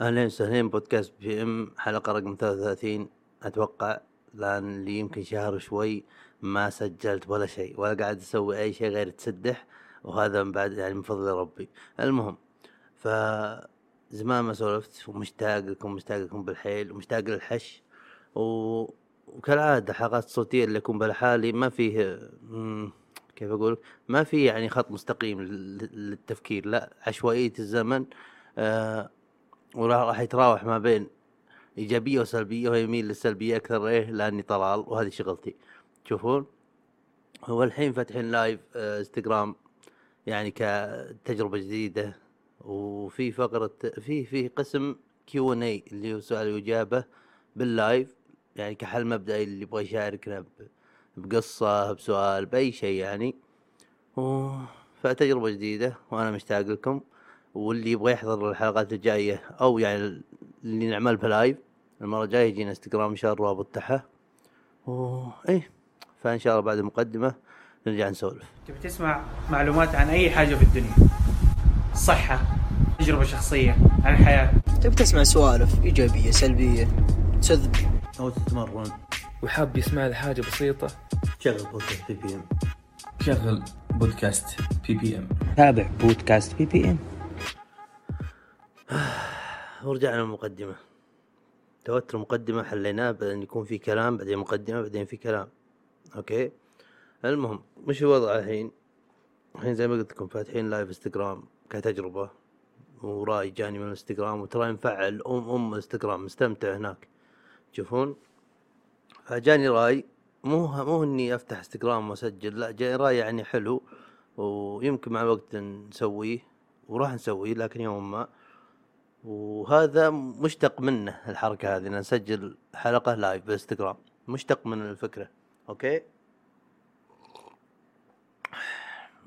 أهلين وسهلين بودكاست بي إم حلقة رقم 33 أتوقع لأن لي يمكن شهر شوي ما سجلت ولا شيء ولا قاعد أسوي أي شيء غير تسدح وهذا من بعد يعني من فضل ربي. المهم ف زمان ما سولفت ومشتاق لكم مشتاق لكم بالحيل ومشتاق للحش و... وكالعادة الحلقات الصوتية اللي أكون بالحالي ما فيه كيف أقول؟ ما في يعني خط مستقيم لل- للتفكير لا عشوائية الزمن. آه وراح راح يتراوح ما بين إيجابية وسلبية ويميل للسلبية أكثر إيه؟ لأني طلال وهذه شغلتي. تشوفون هو الحين فاتحين live آه، إنستغرام يعني كتجربة جديدة. وفي فقرة في في قسم Q&A اللي هو سؤال واجابه بال live يعني كحل مبدئي اللي يبغى يشاركنا بقصة بسؤال بأي شيء يعني. فتجربه جديدة وأنا مشتاق لكم. واللي يبغى يحضر الحلقات الجاية أو يعني اللي نعمل بلايف المرة الجاية يجينا انستغرام إن شاء الله الرابط تحت و إيه فإن شاء الله بعد المقدمة نرجع نسولف. تبي تسمع معلومات عن أي حاجة في الدنيا؟ صحة تجربة شخصية عن الحياة. تبي تسمع سوالف إيجابية سلبية تسذب أو تتمرن. وحاب يسمع لي حاجة بسيطة؟ شغل بودكاست بي بي ام شغل بودكاست بي بي ام تابع بودكاست بي بي ام ورجعنا للمقدمة. توتر مقدمه حليناه بعدين يكون في كلام بعدين مقدمة بعدين في كلام. أوكي؟ المهم مش الوضع الحين؟ الحين زي ما قلت لكم فاتحين live إنستغرام كتجربة ورأي جاني من الإنستغرام وترى مفعل أم أم الانستغرام مستمتع هناك. تشوفون فجاني رأي مو مو إني أفتح إنستغرام وأسجل لا جاني رأي يعني حلو ويمكن مع الوقت نسويه وراح نسويه لكن يوم ما وهذا مشتق منه الحركة هذه نسجل حلقة live بالانستغرام مشتق من الفكرة. أوكي؟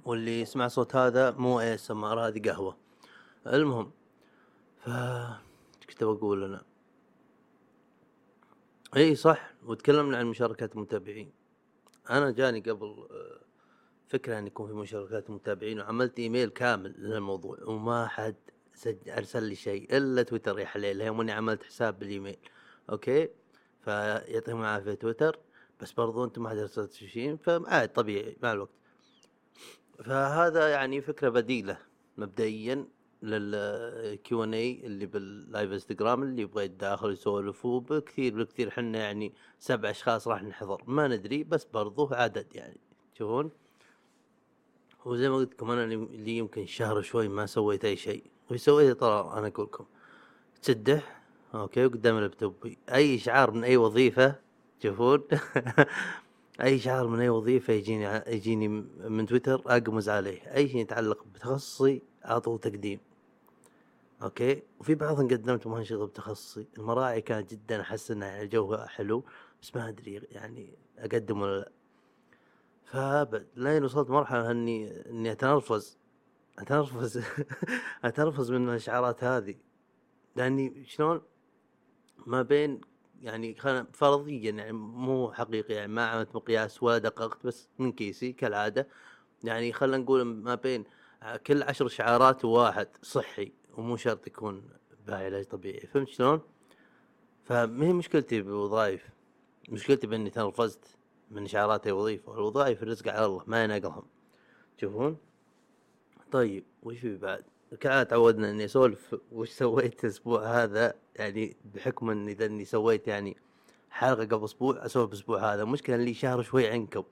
واللي يسمع صوت هذا مو اي ار هذه قهوة. المهم ف كنت بقول أنا؟ إي صح وتكلمنا عن مشاركات المتابعين. أنا جاني قبل آه، فكرة إن يكون في مشاركات المتابعين وعملت إيميل كامل للموضوع وما حد سج... أرسل لي شيء إلا تويتر يا حليل يوم اني عملت حساب بالإيميل أوكي؟ فيعطيهم العافية تويتر بس برضو أنتم ما حد أرسلت شيء فعاد طبيعي مع الوقت. فهذا يعني فكرة بديلة مبدئيا لل Q&A اللي بال live انستغرام اللي يبغى يتداخل يسولف وبكثير بالكثير إحنا يعني سبع أشخاص راح نحضر. ما ندري بس برضو عدد يعني تشوفون؟ وزي ما قلت لكم أنا اللي يمكن شهر شوي ما سويت أي شيء. وش سويت ترى أنا أقول لكم. تسدح؟ أوكي وقدام اللابتوب. أي اشعار من أي وظيفة تشوفون أي اشعار من أي وظيفة يجيني يجيني من تويتر أقمز عليه. أي شيء يتعلق بتخصصي أعطوه تقديم. أوكي؟ وفي بعضهم قدمت انشغل بتخصصي المراعي كانت جدا أحس انها يعني جوها حلو بس ما أدري يعني أقدم ولا لا. فابد لين وصلت مرحلة اني إني أتنرفز. اتنرفز اتنرفز من الإشعارات هذه لأني شلون ما بين يعني خلنا فرضيا يعني مو حقيقي يعني ما عملت مقياس ولا دققت بس من كيسي كالعادة يعني خلينا نقول ما بين كل عشر إشعارات وواحد صحي ومو شرط يكون بعلاج طبيعي فهمت شلون؟ فما هي مشكلتي بالوظائف مشكلتي بإني تنرفزت من اشعارات الوظيفه والوظائف الرزق على الله ما ينقلهم تشوفون؟ طيب وش في بعد؟ تعودنا إني أسولف وش سويت الأسبوع هذا يعني بحكم اني إذا إني سويت يعني حلقة قبل أسبوع أسولف الأسبوع هذا. المشكلة لي شهر شوي عنكم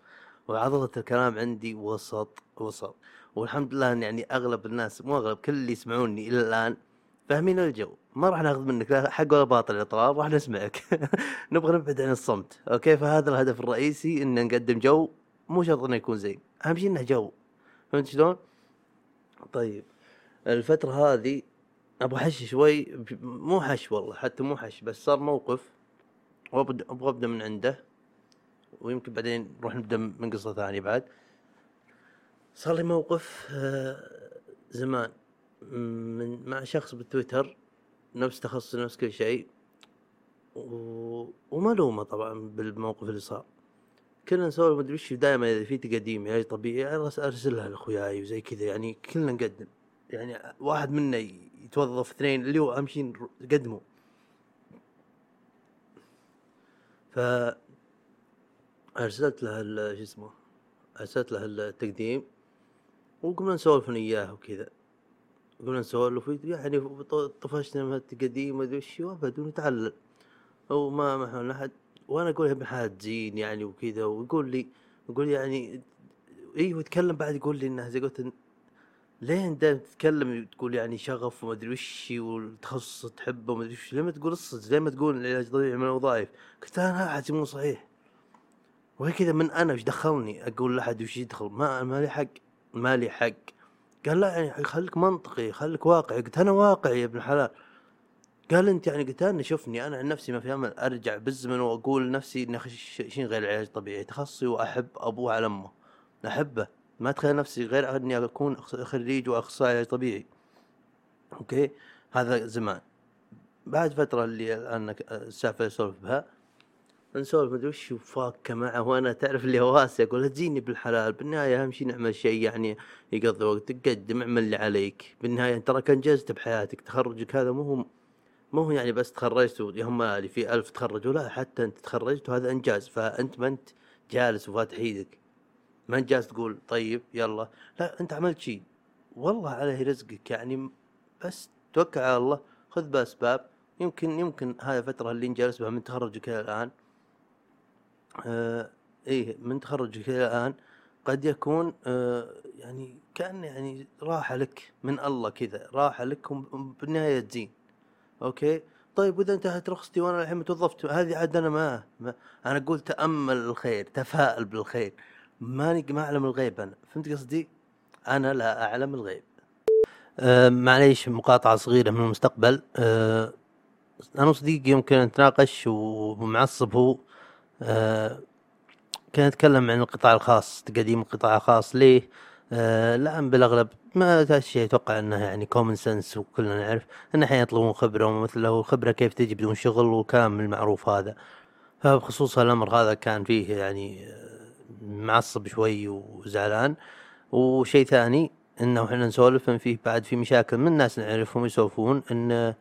وعضلة الكلام عندي وسط وسط. والحمد لله إن يعني أغلب الناس مو أغلب كل اللي يسمعوني إلى الآن فاهمين الجو. ما راح ناخذ منك لا حق ولا باطل يا طلال راح نسمعك. نبغى نبعد عن الصمت أوكي؟ فهذا الهدف الرئيسي إن نقدم جو مو شرط إنه يكون زين. أهم شيء إنه جو. فهمت شلون؟ طيب. الفترة هذه أبغى احش شوي مو حش والله حتى مو حش بس صار موقف وابدا أبغى أبدأ من عنده ويمكن بعدين نروح نبدأ من قصة ثانية بعد. صار لي موقف آه، زمان من مع شخص بالتويتر نفس تخصص نفس كل شيء و... وما لومه طبعا بالموقف اللي صار. كنا نسولف مدري وش دائما إذا في تقديم علاج طبيعي أرسلها لأخوياي وزي كذا يعني كلنا نقدم. يعني واحد منا يتوظف اثنين اللي هو أهم شيء قدمه ف أرسلت له شو اسمه أرسلت له التقديم وقمنا نسولف أنا اياه وكذا. قمنا نسولف يعني طفشنا من التقديم ما أدري وش وأبد ونتعلم. هو ما ما حولنا أحد. وأنا أقول يا ابن حلال زين يعني وكذا ويقول لي يقول يعني أيوه يتكلم بعد يقول لي إنه زي قلت ليه دائما تتكلم تقول يعني شغف وما أدري وش والتخصص تحبه وما أدري وش ليه ما تقول الصدق ليه ما تقول العلاج الطبيعي من الوظائف قلت أنا حاجة مو صحيح. وهي كذا من أنا وش دخلني أقول لأحد وش يدخل؟ ما ما لي حق ما لي حق. قال لا يعني خليك منطقي خليك واقعي. قلت أنا واقعي يا ابن الحلال. قال انت يعني قلت أنا شوفني أنا عن نفسي ما في امل ارجع بالزمن واقول لنفسي إني شيء غير العلاج الطبيعي تخصصي وأحب أبوه على أمه أحبه. ما أتخيل نفسي غير إني أكون خريج وأخصائي علاج طبيعي. أوكي؟ هذا زمان. بعد فترة اللي الآن السالفة اللي اسولف بها نسولف مدري وش وفاكه معه وأنا تعرف اللي هواسي أقول لا تجيني بالحلال بالنهاية أهم شيء نعمل شيء يعني يقضي وقتك قدم اعمل اللي عليك. بالنهاية تراك انجزت بحياتك تخرجك هذا مو مو هو يعني بس تخرجت وهم اللي في ألف تخرجوا لا حتى أنت تخرجت وهذا إنجاز. فأنت ما أنت جالس وفاتح إيدك. ما أنت جالس تقول طيب يلا. لا أنت عملت شيء والله عليه رزقك يعني. بس توكل على الله. خذ باسباب يمكن يمكن هاي الفترة اللي أنت جالس بها من تخرجك إلى الآن آه إيه من تخرجك إلى الآن قد يكون آه يعني كأن يعني راحة لك من الله كذا. راحة لك بالنهاية تزين. أوكي؟ طيب وإذا انتهت رخصتي وأنا الحين توظفت هذه عاد أنا ما, ما أنا أقول تأمل الخير تفائل بالخير. ماني ما أعلم الغيب أنا. فهمت قصدي؟ أنا لا أعلم الغيب. أه معليش مقاطعة صغيرة من المستقبل. أه أنا وصديقي يمكن نتناقش ومعصب هو أه كان يتكلم عن القطاع الخاص تقديم القطاع الخاص. ليه؟ آه لا بالأغلب ما هذا الشيء أتوقع إنه يعني common sense وكلنا نعرف إن أحيانا يطلبون خبرة ومثل له خبرة كيف تجي بدون شغل وكلام من المعروف هذا. فبخصوص الأمر هذا كان فيه يعني معصب شوي وزعلان. وشيء ثاني إنه إحنا نسولف إن فيه بعد في مشاكل من الناس نعرفهم يسولفون إن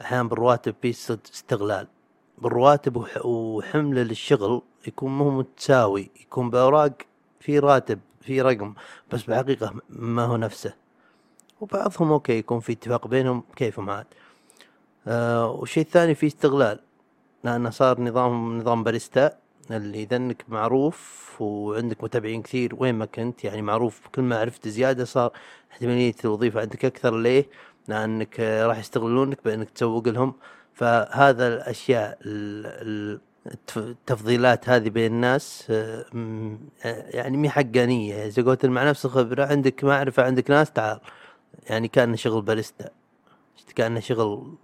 أحيانا بالرواتب في است- استغلال. بالرواتب وح- وحمل للشغل يكون مو متساوي يكون بأوراق في راتب في رقم بس بالحقيقة ما هو نفسه. وبعضهم أوكي يكون في اتفاق بينهم كيفهم عاد. آه والشيء الثاني في استغلال. لأنه صار نظام نظام باريستا اللي إذا إنك معروف وعندك متابعين كثير وين ما كنت يعني معروف كل ما عرفت زيادة صار احتمالية الوظيفة عندك أكثر ليه؟ لأنك آه، راح يستغلونك بإنك تسوق لهم. فهذا الأشياء ال- ال- التفضيلات هذه بين الناس آه، آه، يعني مي حقانية. إذا قلت مع نفس الخبرة عندك معرفة عندك ناس تعال. يعني كان شغل باريستا كان شغل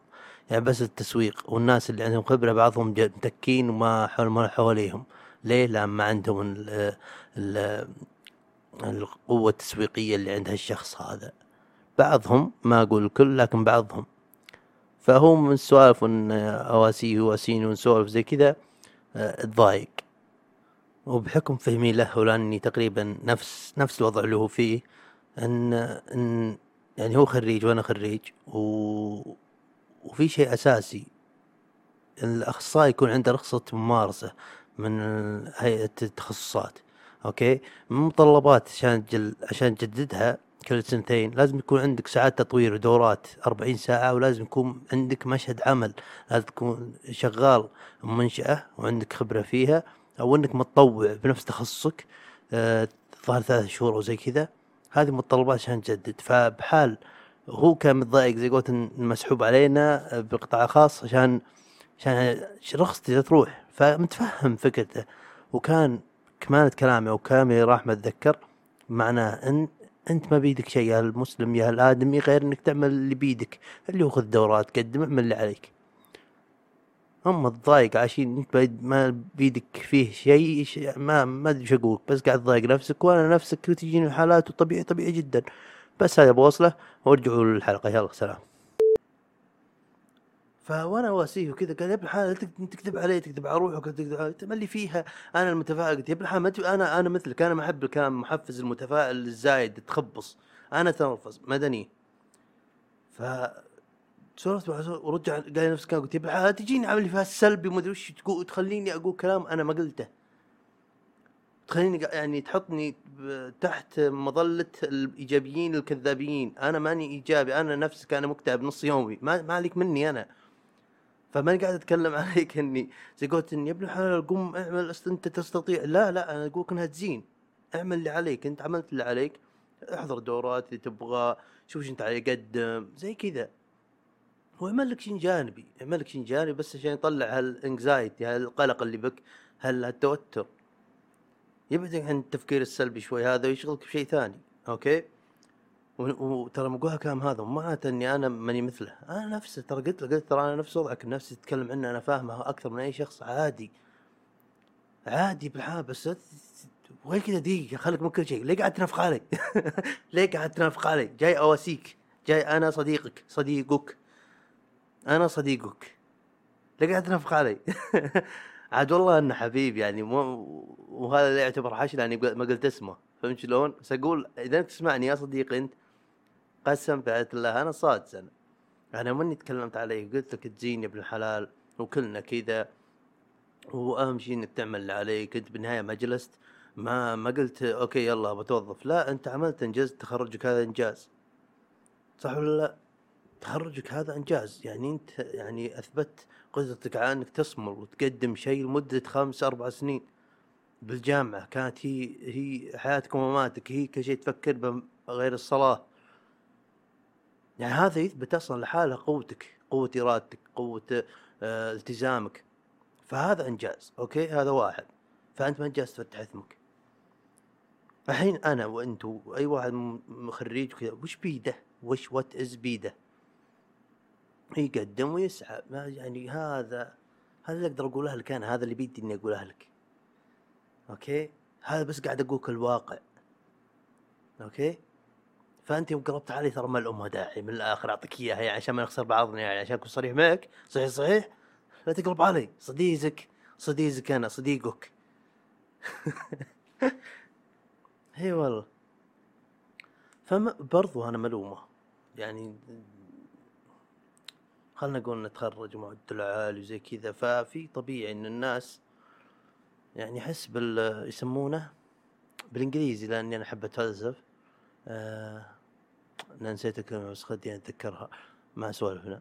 يعني بس التسويق. والناس اللي عندهم خبرة بعضهم متكين وما حول ما حواليهم ليه؟ لأن ما عندهم ال ال القوة التسويقية اللي عند هالشخص هذا. بعضهم ما أقول الكل لكن بعضهم. فهو من السوالف إن أواسيه واسين ونسولف زي كذا آه، اتضايق وبحكم فهمي له ولاني تقريبا نفس نفس الوضع اللي هو فيه إن إن يعني هو خريج وأنا خريج و وفي شيء أساسي. الأخصائي يكون عنده رخصة ممارسة من هيئة التخصصات أوكي؟ متطلبات عشان عشان تجددها. كل سنتين. لازم يكون عندك ساعات تطوير ودورات أربعين ساعة ولازم يكون عندك مشهد عمل. لازم تكون شغال منشأة وعندك خبرة فيها أو إنك متطوع بنفس تخصصك. آه، ظهر ثلاث شهور أو زي كذا. هذه متطلبات عشان تجدد. فبحال هو كان متضايق زي قلت مسحوب علينا بالقطاع الخاص عشان عشان رخصتي تروح. فمتفهم فكرته. وكان كمالة كلامي أو كلامي راح ما أتذكر. معناه أن أنت ما بيدك شيء يا المسلم يا الآدمي غير إنك تعمل اللي بيدك. اللي هو خذ دورات قدم اعمل اللي عليك. أما تضايق عشان أنت ما- بيدك فيه شيء ما ما أدري وش أقول. بس قاعد تضايق نفسك وأنا نفسك وتجيني حالات وطبيعي طبيعي جدا. بس هذا بوصله وارجعوا للحلقة. يلا سلام. فوانا واسيه وكذا قال يا ابن الحلال تك- تكذب علي تكذب على روحك تكذب علي ما اللي فيها أنا المتفائل. قلت يا ابن الحلال أنا أنا مثلك أنا ما أحب الكلام المحفز المتفائل الزايد تخبص أنا تنرفز مدني. ف سولفت ورجع قال لي نفس الكلام قلت يا بالحلال تجيني عامل فيها السلبي ومدري وش تقول تخليني أقول كلام أنا ما قلته. تخليني يعني تحطني تحت مظلة الإيجابيين الكذابين. أنا ماني إيجابي أنا نفسك أنا مكتئب نص يومي. ما ما عليك مني أنا. فماني قاعد أتكلم عليك إني زي قلت إني يا ابن الحلال قم اعمل أنت تستطيع. لا لا أنا اقولك إنها تزين. اعمل اللي عليك أنت عملت اللي عليك. احضر دورات اللي تبغى شوف أنت عليه قدم زي كذا. هو يعمل لك شيء جانبي يعمل لك شيء جانبي بس عشان يطلع هال anxiety هالقلق اللي بك هالتوتر. يبعدك عن التفكير السلبي شوي هذا ويشغلك بشيء ثاني okay؟ وترى مقولها كلام هذا مو معناته إني أنا ماني مثله أنا نفسه ترى قلت له قلت ترى أنا نفس وضعك نفسي تتكلم عنه أنا فاهمه أكثر من أي شخص عادي عادي بالحال بس لا وين كذا دقيقة خليك من كل شيء ليه قاعد تنافق علي؟ ليه قاعد تنافق علي؟ جاي أواسيك جاي أنا صديقك صديقك أنا صديقك ليه قاعد تنافق علي؟ عاد والله إنه حبيب يعني مو وهذا اللي يعتبر حش لاني قل- ما قلت اسمه فهمت شلون؟ بس أقول إذا تسمعني يا صديقي أنت قسم بعد الله أنا صادق أنا. مني تكلمت عليك قلت لك ابن الحلال وكلنا كذا. واهم شيء إنك تعمل اللي عليك. انت بالنهاية ما جلست ما ما قلت أوكي يلا بتوظف. لا أنت عملت انجزت تخرجك هذا إنجاز. صح ولا لا؟ تخرجك هذا إنجاز. يعني أنت يعني أثبت قدرتك على إنك تصمر وتقدم شيء لمدة خمس أربع سنين. بالجامعة كانت هي هي حياتك ومماتك هي كل شيء تفكر به غير الصلاة. يعني هذا يثبت أصلا لحاله قوتك قوة إرادتك قوة آه التزامك. فهذا إنجاز okay؟ هذا واحد. فأنت ما جالس تفتح اسمك الحين أنا وأنت واي واحد خريج وكذا وش بيده؟ وش what is بيده؟ يقدم ويسعى ما يعني هذا هذا اللي أقدر أقوله لك أنا هذا اللي بيدي إني أقوله لك. okay؟ هذا بس قاعد اقولك الواقع أوكي؟ فأنت يوم قربت علي ترى ما الامها داعي من الآخر أعطيك إياها يعني عشان ما نخسر بعضنا يعني عشان أكون صريح معك. صحيح صحيح؟ لا تقلب علي صديقك صديقك أنا صديقك. إي والله. فما برضو أنا ملومة. يعني خلنا نقول نتخرج معدل عالي وزي كذا ففي طبيعي إن الناس يعني يحس بال يسمونه بالإنجليزي لأني أنا أحب أتفلسف. آه أنا نسيت الكلمة بس خليني أتذكرها. مع سوالفنا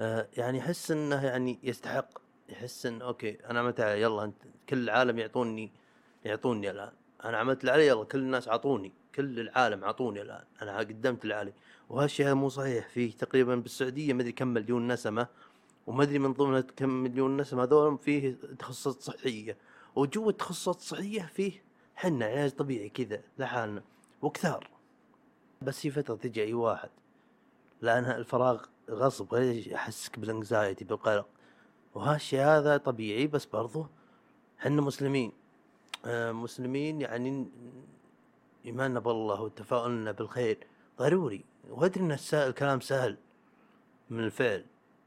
آه يعني يحس إنه يعني يستحق. يحس إن أوكي أنا عملت علي يلا أنت كل العالم يعطوني يعطوني الآن. أنا عملت اللي علي يلا كل الناس اعطوني كل العالم اعطوني الآن. أنا قدمت اللي علي. وهالشيء مو صحيح. في تقريبا بالسعودية ما أدري كم مليون نسمة. وما أدري من ضمن كم مليون نسمة. هذول فيه تخصصات صحية. وجوا التخصصات الصحية فيه حنا علاج طبيعي كذا لحالنا. وكثار بس في فترة تجي أي واحد لانها الفراغ غصب يحسك بالانكزايتي بالقلق. وهالشيء هذا طبيعي بس برضو حنا مسلمين. آه مسلمين يعني إيماننا بالله وتفاؤلنا بالخير. ضروري. وأدري إن الكلام سهل من الفعل.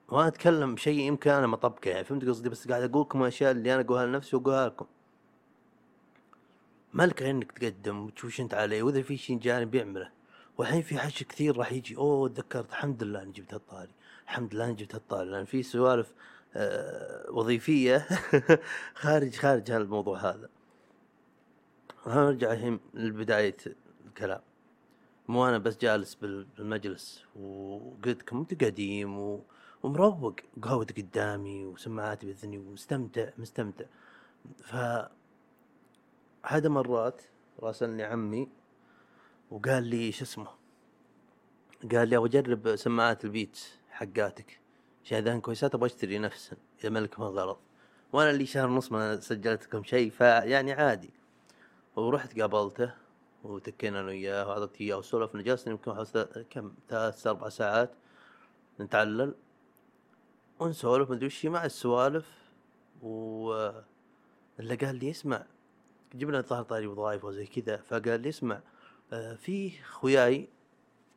وأنا أتكلم شيء يمكن أنا ما اطبقه يعني فهمت قصدي؟ بس قاعد أقول لكم الاشياء اللي أنا أقولها لنفسي وأقولها لكم. مالك غير انك تقدم وتشوف شو أنت عليه وإذا في شيء جانبي اعمله والحين في حش كثير راح يجي. أوه تذكرت. الحمد لله أني جبت هالطاري. الحمد لله أني جبت هالطاري. لأن في سوالف آه وظيفية خارج خارج هالموضوع هذا. هنرجع الحين لبداية الكلام. مو أنا بس جالس بال- بالمجلس. وقلت لكم أنت قديم و... ومروق. قهوة قدامي وسماعاتي باذني ومستمتع مستمتع. ف احد مرات راسلني عمي وقال لي شو اسمه؟ قال لي أبغى اجرب سماعات البيتس حقاتك. شهادان كويسات أبغى أشتري نفسها إذا مالك من غلط. وأنا لي شهر ونص ما سجلت لكم شيء فيعني عادي. ورحت قابلته وتكينا أنا وياه واعطيته إياه وسولفنا جلسنا يمكن كم؟ ثلاث أربع ساعات نتعلل ونسولف مدري وش مع السوالف. و اللي قال لي اسمع. جبنا ظهر طاري وظائف وزي كذا فقال لي اسمع. في خوياي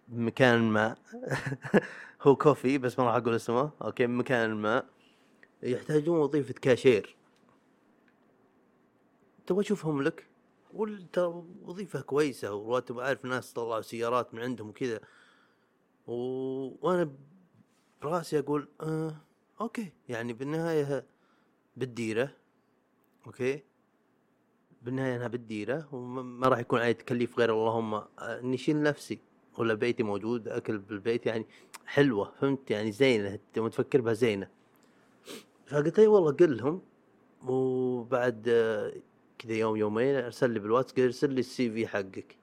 بمكان ما. هو coffee بس ما راح أقول اسمه. okay بمكان ما. يحتاجون وظيفة كاشير. تبغى أشوفهم لك؟ قول ترى وظيفة كويسة وراتب أعرف ناس طلعوا سيارات من عندهم وكذا. و... وأنا براسي أقول آه okay. يعني بالنهاية بالديرة. okay؟ بالنهاية أنا بالديره وما ما راح يكون علي تكليف غير اللهم آه، إني اشيل نفسي. ولا بيتي موجود أكل بالبيت يعني حلوة فهمت؟ يعني زينة تفكر بها زينة. فقلت أي والله قل لهم. وبعد آه، كذا يوم يومين أرسل لي بالواتس قال ارسل لي ال CV حقك.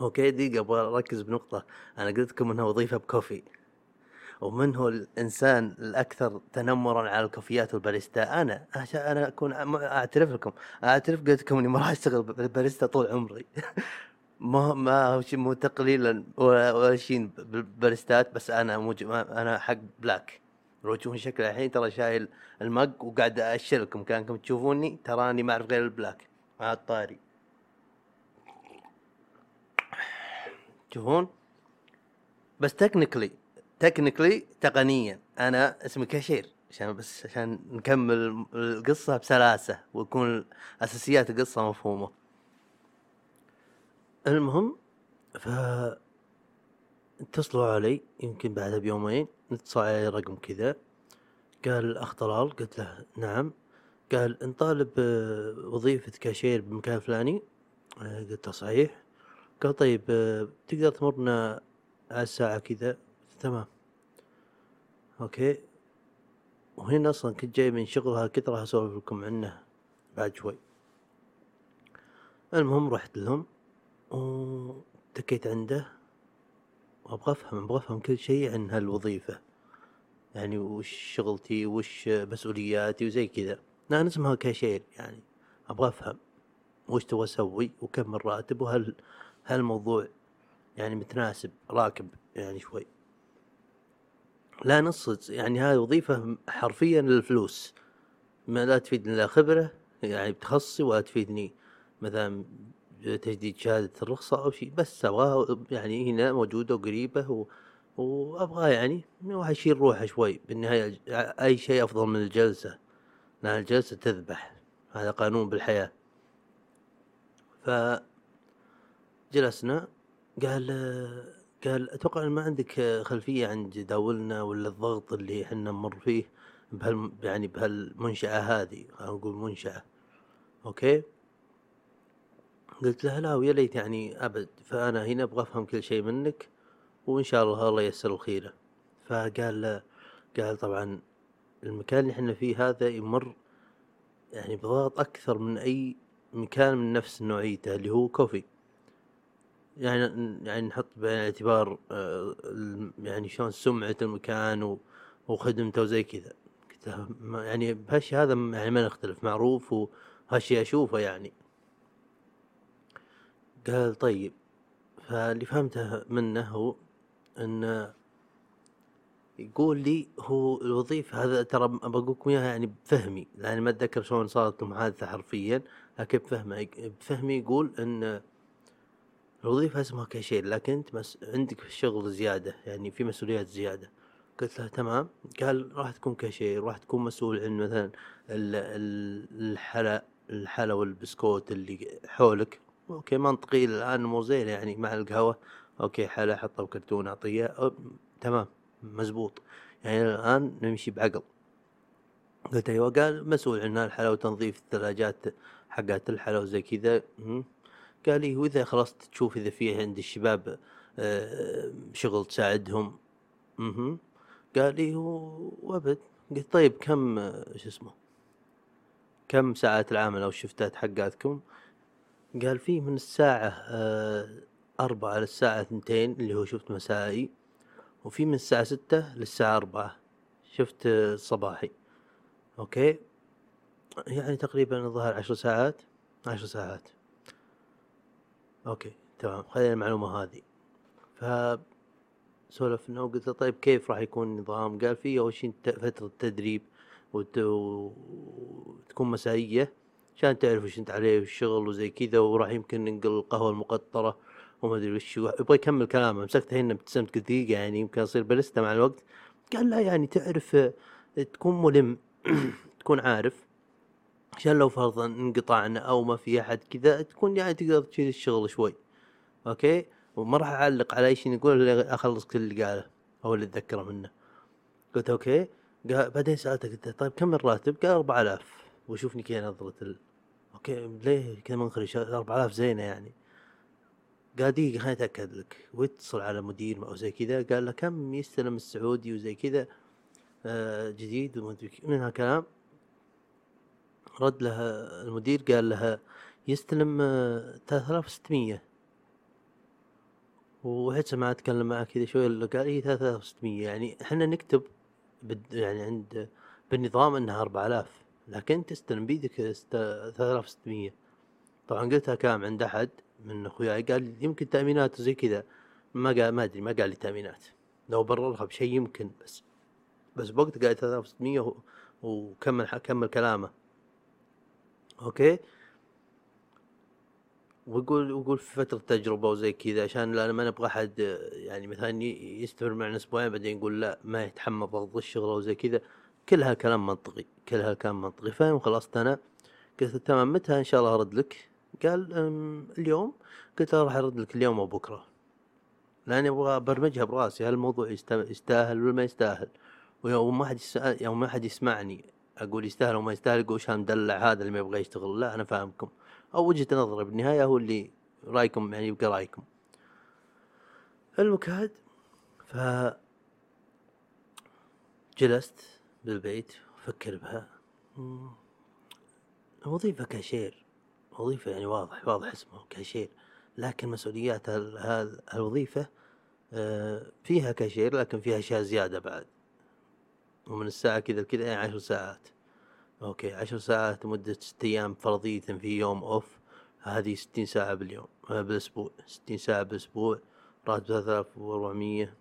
okay دقيقة أبغى أركز بنقطة. أنا قلت لكم إنها وظيفة ب coffee. ومن هو الإنسان الأكثر تنمرا على الكوفيات والباريستا. أنا أنا أكون أعترف لكم. أعترف قلت لكم إني ما راح أشتغل باريستا طول عمري. ما ما هو شيء مو تقليلا ولا شيء بالباريستات بس أنا. ما- أنا حق black. لو تشوفون شكلي الحين ترى شايل ال mug وقاعد أشر لكم. كأنكم تشوفوني تراني ما أعرف غير ال black. مع الطاري. تشوفون؟ بس technically technically تقنيا. أنا اسمي كاشير عشان بس عشان نكمل القصة بسلاسة ويكون اساسيات القصة مفهومة. المهم ف اتصلوا علي يمكن بعدها بيومين اتصل علي رقم كذا. قال الاخ طلال قلت له نعم. قال نطالب آه، وظيفة كاشير بمكان فلاني. قلت له صحيح. قال طيب تقدر تمرنا على الساعة كذا؟ تمام. okay. وهنا أصلا كنت جاي من شغل كنت راح أسولف لكم عنه بعد شوي. المهم رحت لهم وتكيت عنده وأبغى أفهم أبغى أفهم كل شيء عن هالوظيفة. يعني وش شغلتي وش مسؤولياتي وزي كذا. أنا اسمها كاشير يعني. أبغى أفهم وش تبغى أسوي وكم الراتب وهل هالموضوع يعني متناسب راكب يعني شوي. لا نص يعني هاي وظيفة حرفيا للفلوس. ما لا تفيدني لا خبرة يعني بتخصصي ولا تفيدني مثلا تجديد شهادة الرخصة أو شيء بس أبغاها يعني هنا موجودة وقريبة و... وأبغى يعني الواحد يشيل روحه شوي. بالنهاية أي شيء أفضل من الجلسة لأن الجلسة تذبح. هذا قانون بالحياة. ف جلسنا قال قال أتوقع إن ما عندك خلفية عن جداولنا ولا الضغط اللي إحنا نمر فيه بهال يعني بهالمنشأة هذه خلينا نقول منشأة. okay؟ قلت له لا ويا ليت يعني أبد فأنا هنا أبغى أفهم كل شيء منك وإن شاء الله الله ييسر الخيره فقال قال طبعا المكان اللي إحنا فيه هذا يمر يعني بضغط أكثر من أي مكان من نفس نوعيته اللي هو coffee. يعني يعني نحط بعين الاعتبار آه، يعني شلون سمعة المكان وخدمته وزي كذا. قلت يعني بهالشي هذا يعني ما نختلف معروف وهالشي أشوفه يعني. قال طيب فاللي فهمته منه هو إن يقول لي هو الوظيفة هذا ترى بقول لكم إياها يعني بفهمي لأني ما أتذكر شلون صارت المحادثة حرفيا لكن بفهمه بفهمي يقول إن الوظيفة اسمها كاشير لكن انت مس... عندك في الشغل زيادة يعني في مسؤوليات زيادة. قلت له تمام قال راح تكون كاشير راح تكون مسؤول عن مثلا ال... ال... الحلا الحلا والبسكوت اللي حولك. okay منطقي الآن مو زين يعني مع القهوة. okay حلا حطه بكرتون أعطيه. أو... تمام مزبوط. يعني الآن نمشي بعقل. قلت أيوه قال مسؤول عن الحلا وتنظيف الثلاجات حقات الحلا وزي كذا. قال لي واذا خلاص تشوف إذا في عند الشباب آه، شغل تساعدهم. أها قال لي وأبد. قلت طيب كم آه، شو اسمه كم ساعات العمل أو الشفتات حقاتكم؟ قال في من الساعة آه، أربعة للساعة ثنتين اللي هو شفت مسائي وفي من الساعة ستة للساعة أربعة شفت صباحي. okay. يعني تقريبا الظاهر عشر ساعات عشر ساعات. okay تمام. خلينا المعلومة هذه. ف سولفنا وقلت له طيب كيف راح يكون النظام قال في أول شيء فترة تدريب وت... وتكون مسائية عشان تعرف وش أنت عليه والشغل وزي كذا وراح يمكن ننقل القهوة المقطرة وما أدري وش. يبغى يكمل كلامه. مسكته هنا ابتسمت قلت دقيقة يعني يمكن أصير باريستا مع الوقت. قال لا يعني تعرف تكون ملم تكون عارف. عشان لو فرضا انقطعنا أو ما في أحد كذا تكون يعني تقدر تشيل الشغل شوي. okay؟ وما راح أعلق على أي شيء إلا أخلص كل اللي قاله أو اللي أتذكره منه. قلت okay؟ قال بعدين سالته قلت طيب كم الراتب؟ قال 4000 وشوفني كذا نظرة ال... okay؟ ليه كذا منخرج 4000 زينة يعني. قال دقيقة خليني أتأكد لك. واتصل على مدير أو زي كذا قال له كم يستلم السعودي وزي كذا آه جديد وما من هالكلام. رد لها المدير قال لها يستلم آه 3600 وحتى ما أتكلم معه كذا شوي قال اي 3600 يعني إحنا نكتب بد يعني عند بالنظام إنها 4000 لكن تستلم بيدك ست- 3600 طبعا قلتها كام عند أحد من أخوياي قال يمكن تأمينات وزي كذا. ما قال ما أدري ما قال لي تأمينات. لو بررها بشيء يمكن بس بس بوقت قال 3600 و- وكمل كمل كلامه. أوكي؟ ويقول ويقول في فترة تجربة وزي كذا عشان لا ما نبغى أحد يعني مثلا يستمر معنا أسبوعين بعدين يقول لا ما يتحمل ضغط الشغل وزي كذا. كل هالكلام منطقي كل هالكلام منطقي. فاهم خلصت أنا؟ قلت تمام متى إن شاء الله أرد لك؟ قال اليوم. قلت له راح أرد لك اليوم أو بكرة. لأني أبغى أبرمجها براسي هل الموضوع يست- يستاهل ولا ما يستاهل؟ ويوم ما حد يوم ما حد يسمعني. أقول يستاهل وما يستاهل وش هالمدلع هذا اللي ما يبغى يشتغل. لا أنا فاهمكم. أو وجهة نظري بالنهاية هو اللي رأيكم يعني يبقى رأيكم. المكاد ف جلست بالبيت أفكر بها. وظيفة كاشير. وظيفة يعني واضح واضح اسمه كاشير. لكن مسؤوليات هال- هال- الوظيفة آه، فيها كاشير لكن فيها أشياء زيادة بعد. ومن الساعة كذا كذا يعني عشر ساعات. أوكي عشر ساعات مدة ست أيام فرضية في يوم off هذه ستين ساعة باليوم آه، بالأسبوع. ستين ساعة بالأسبوع راتب ثلاثة آلاف وأربعمية.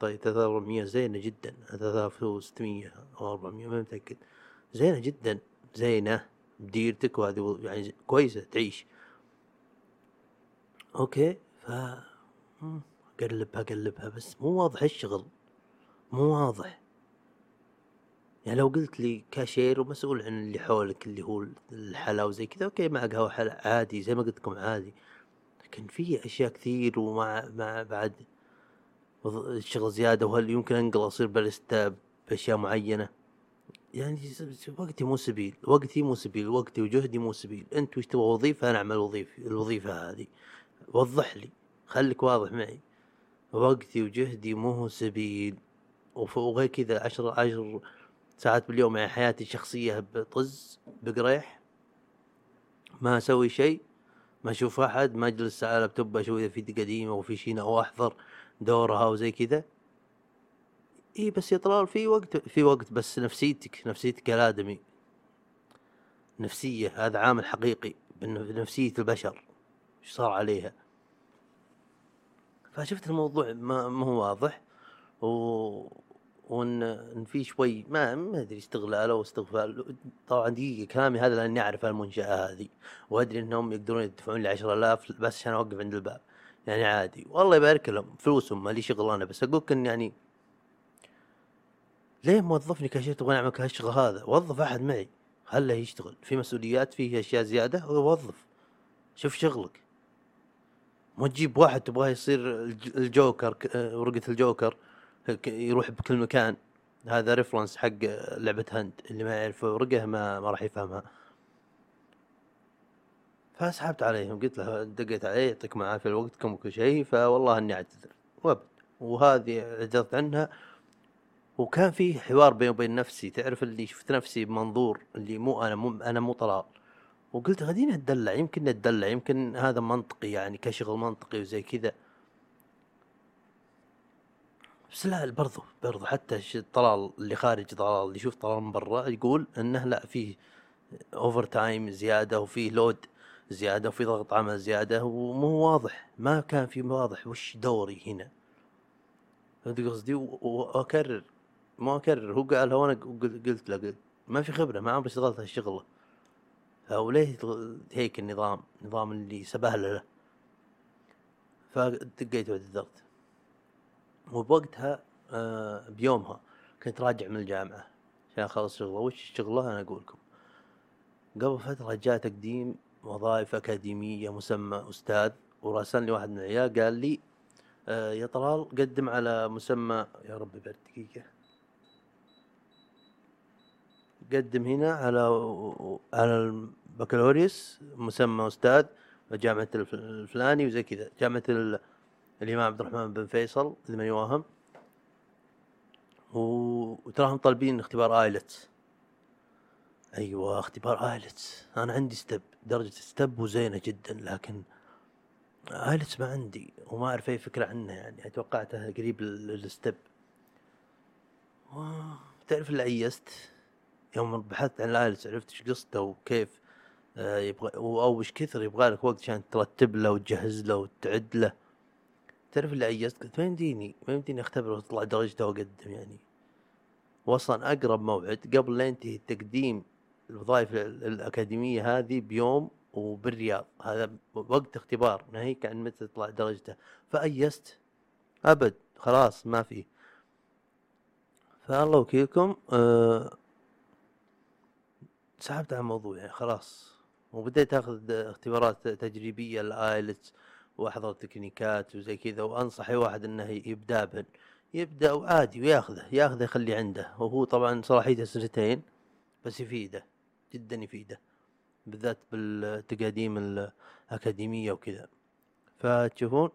طيب ثلاثة آلاف وأربعمية زينة جدا. ثلاثة آلاف وستمية أو أربعمية ما متأكد. زينة جدا. زينة بديرتك وهذه يعني كويسة تعيش. أوكي ف مم، أقلبها أقلبها بس مو واضح الشغل. مو واضح. يعني لو قلت لي كاشير ومسؤول عن اللي حولك اللي هو الحلا وزي كذا أوكي مع قهوة حلا عادي زي ما قلت لكم عادي. لكن في أشياء كثير ومع مع بعد الشغل زيادة وهل يمكن أنقل أصير باريستا بأشياء معينة؟ يعني وقتي مو سبيل وقتي مو سبيل وقتي وجهدي مو سبيل. أنت وش تبغى وظيفة أنا أعمل وظيفة الوظيفة هذه. وضح لي خليك واضح معي. وقتي وجهدي مو سبيل. وغير كذا عشر عشر ساعات باليوم يعني حياتي الشخصية بطز بقريح ما أسوي شيء ما أشوف أحد ما أجلس على لابتوب أشوف إذا في قديمة وفي شيء أو أحضر دورها وزي كذا. إي بس يا طلال في وقت في وقت بس نفسيتك نفسيتك الآدمي. نفسية هذا عامل حقيقي بن- بنفسية البشر. إيش صار عليها؟ فشفت الموضوع ما, ما هو واضح و وان إن في شوي ما ما أدري استغلال أو استغفال طبعا دقيقة كلامي هذا لأني أعرف المنشأة هذه وأدري إنهم يقدرون يدفعون لي 10000 بس عشان أوقف عند الباب. يعني عادي. والله يبارك لهم فلوسهم ما لي شغل أنا بس اقولك إن يعني ليه موظفني كاشير تبغى اعمل هالشغل هذا؟ وظف أحد معي. خله يشتغل. في مسؤوليات فيه أشياء زيادة وظف شوف شغلك. مو تجيب واحد تبغاه يصير الج- الجوكر ورقة الجوكر. يروح بكل مكان. هذا ريفرنس حق لعبة هند اللي ما يعرف ورقة ما, ما راح يفهمها. فسحبت عليهم قلت له دقيت عليه يعطيك العافية وقتكم وكل شيء فوالله إني أعتذر. وابد وهذه اعتذرت عنها. وكان في حوار بيني وبين نفسي تعرف اللي شفت نفسي بمنظور اللي مو أنا مو أنا مو طلال. وقلت خليني أتدلع يمكن نتدلع يمكن هذا منطقي يعني كشغل منطقي وزي كذا. بس لا برضو برضو حتى طلال اللي خارج طلال اللي يشوف طلال من برا يقول إنه لا فيه overtime زيادة وفيه load زيادة وفي ضغط عمل زيادة ومو واضح. ما كان في واضح وش دوري هنا. فهمت قصدي وأكرر ما أكرر هو قالها وأنا قل- قلت له قلت ما في خبرة ما عمري اشتغلت هالشغلة. فوليه تغ- هيك النظام نظام اللي سبهله له. فدقيت واعتذرت وبوقتها آه بيومها كنت راجع من الجامعة عشان أخلص شغله. وش الشغلة؟ أنا أقول لكم. قبل فترة جاء تقديم وظائف أكاديمية مسمى أستاذ وراسلني واحد من العيال قال لي آه يا طلال قدم على مسمى يا ربي بعد دقيقة. قدم هنا على على البكالوريوس مسمى أستاذ جامعة الف- الفلاني وزي كذا. جامعة الإمام عبد الرحمن بن فيصل واهم و- وتراهم طالبين اختبار IELTS. أيوه اختبار IELTS. أنا عندي STEP درجة STEP وزينة جدا لكن IELTS ما عندي وما أعرف أي فكرة عنه يعني. توقعتها قريب لل- لل STEP. تعرف ال IELTS؟ يوم بحثت عن ال IELTS عرفت إيش قصته وكيف آه، يبغى أو إيش كثر يبغى لك وقت عشان ترتب له وتجهز له وتعد له. تعرف اللي عيست قلت ما يمديني ما يمديني أختبر وتطلع درجته واقدم يعني. واصلا أقرب موعد قبل لا ينتهي التقديم الوظائف ال- الأكاديمية هذه بيوم وبالرياض. هذا وقت اختبار ناهيك عن متى تطلع درجته. فأيست أبد. خلاص ما في. فالله وكيلكم أه سحبت عن الموضوع يعني خلاص. وبديت أخذ اختبارات تجريبية ال IELTS وأحضر تكنيكات وزي كذا وأنصح أي واحد إنه يبدأ بهن يبدأ وعادي وياخذه ياخذه يخليه عنده. وهو طبعا صلاحيته سنتين بس يفيده جدا يفيده بالذات بالتقاديم الأكاديمية وكذا. فتشوفون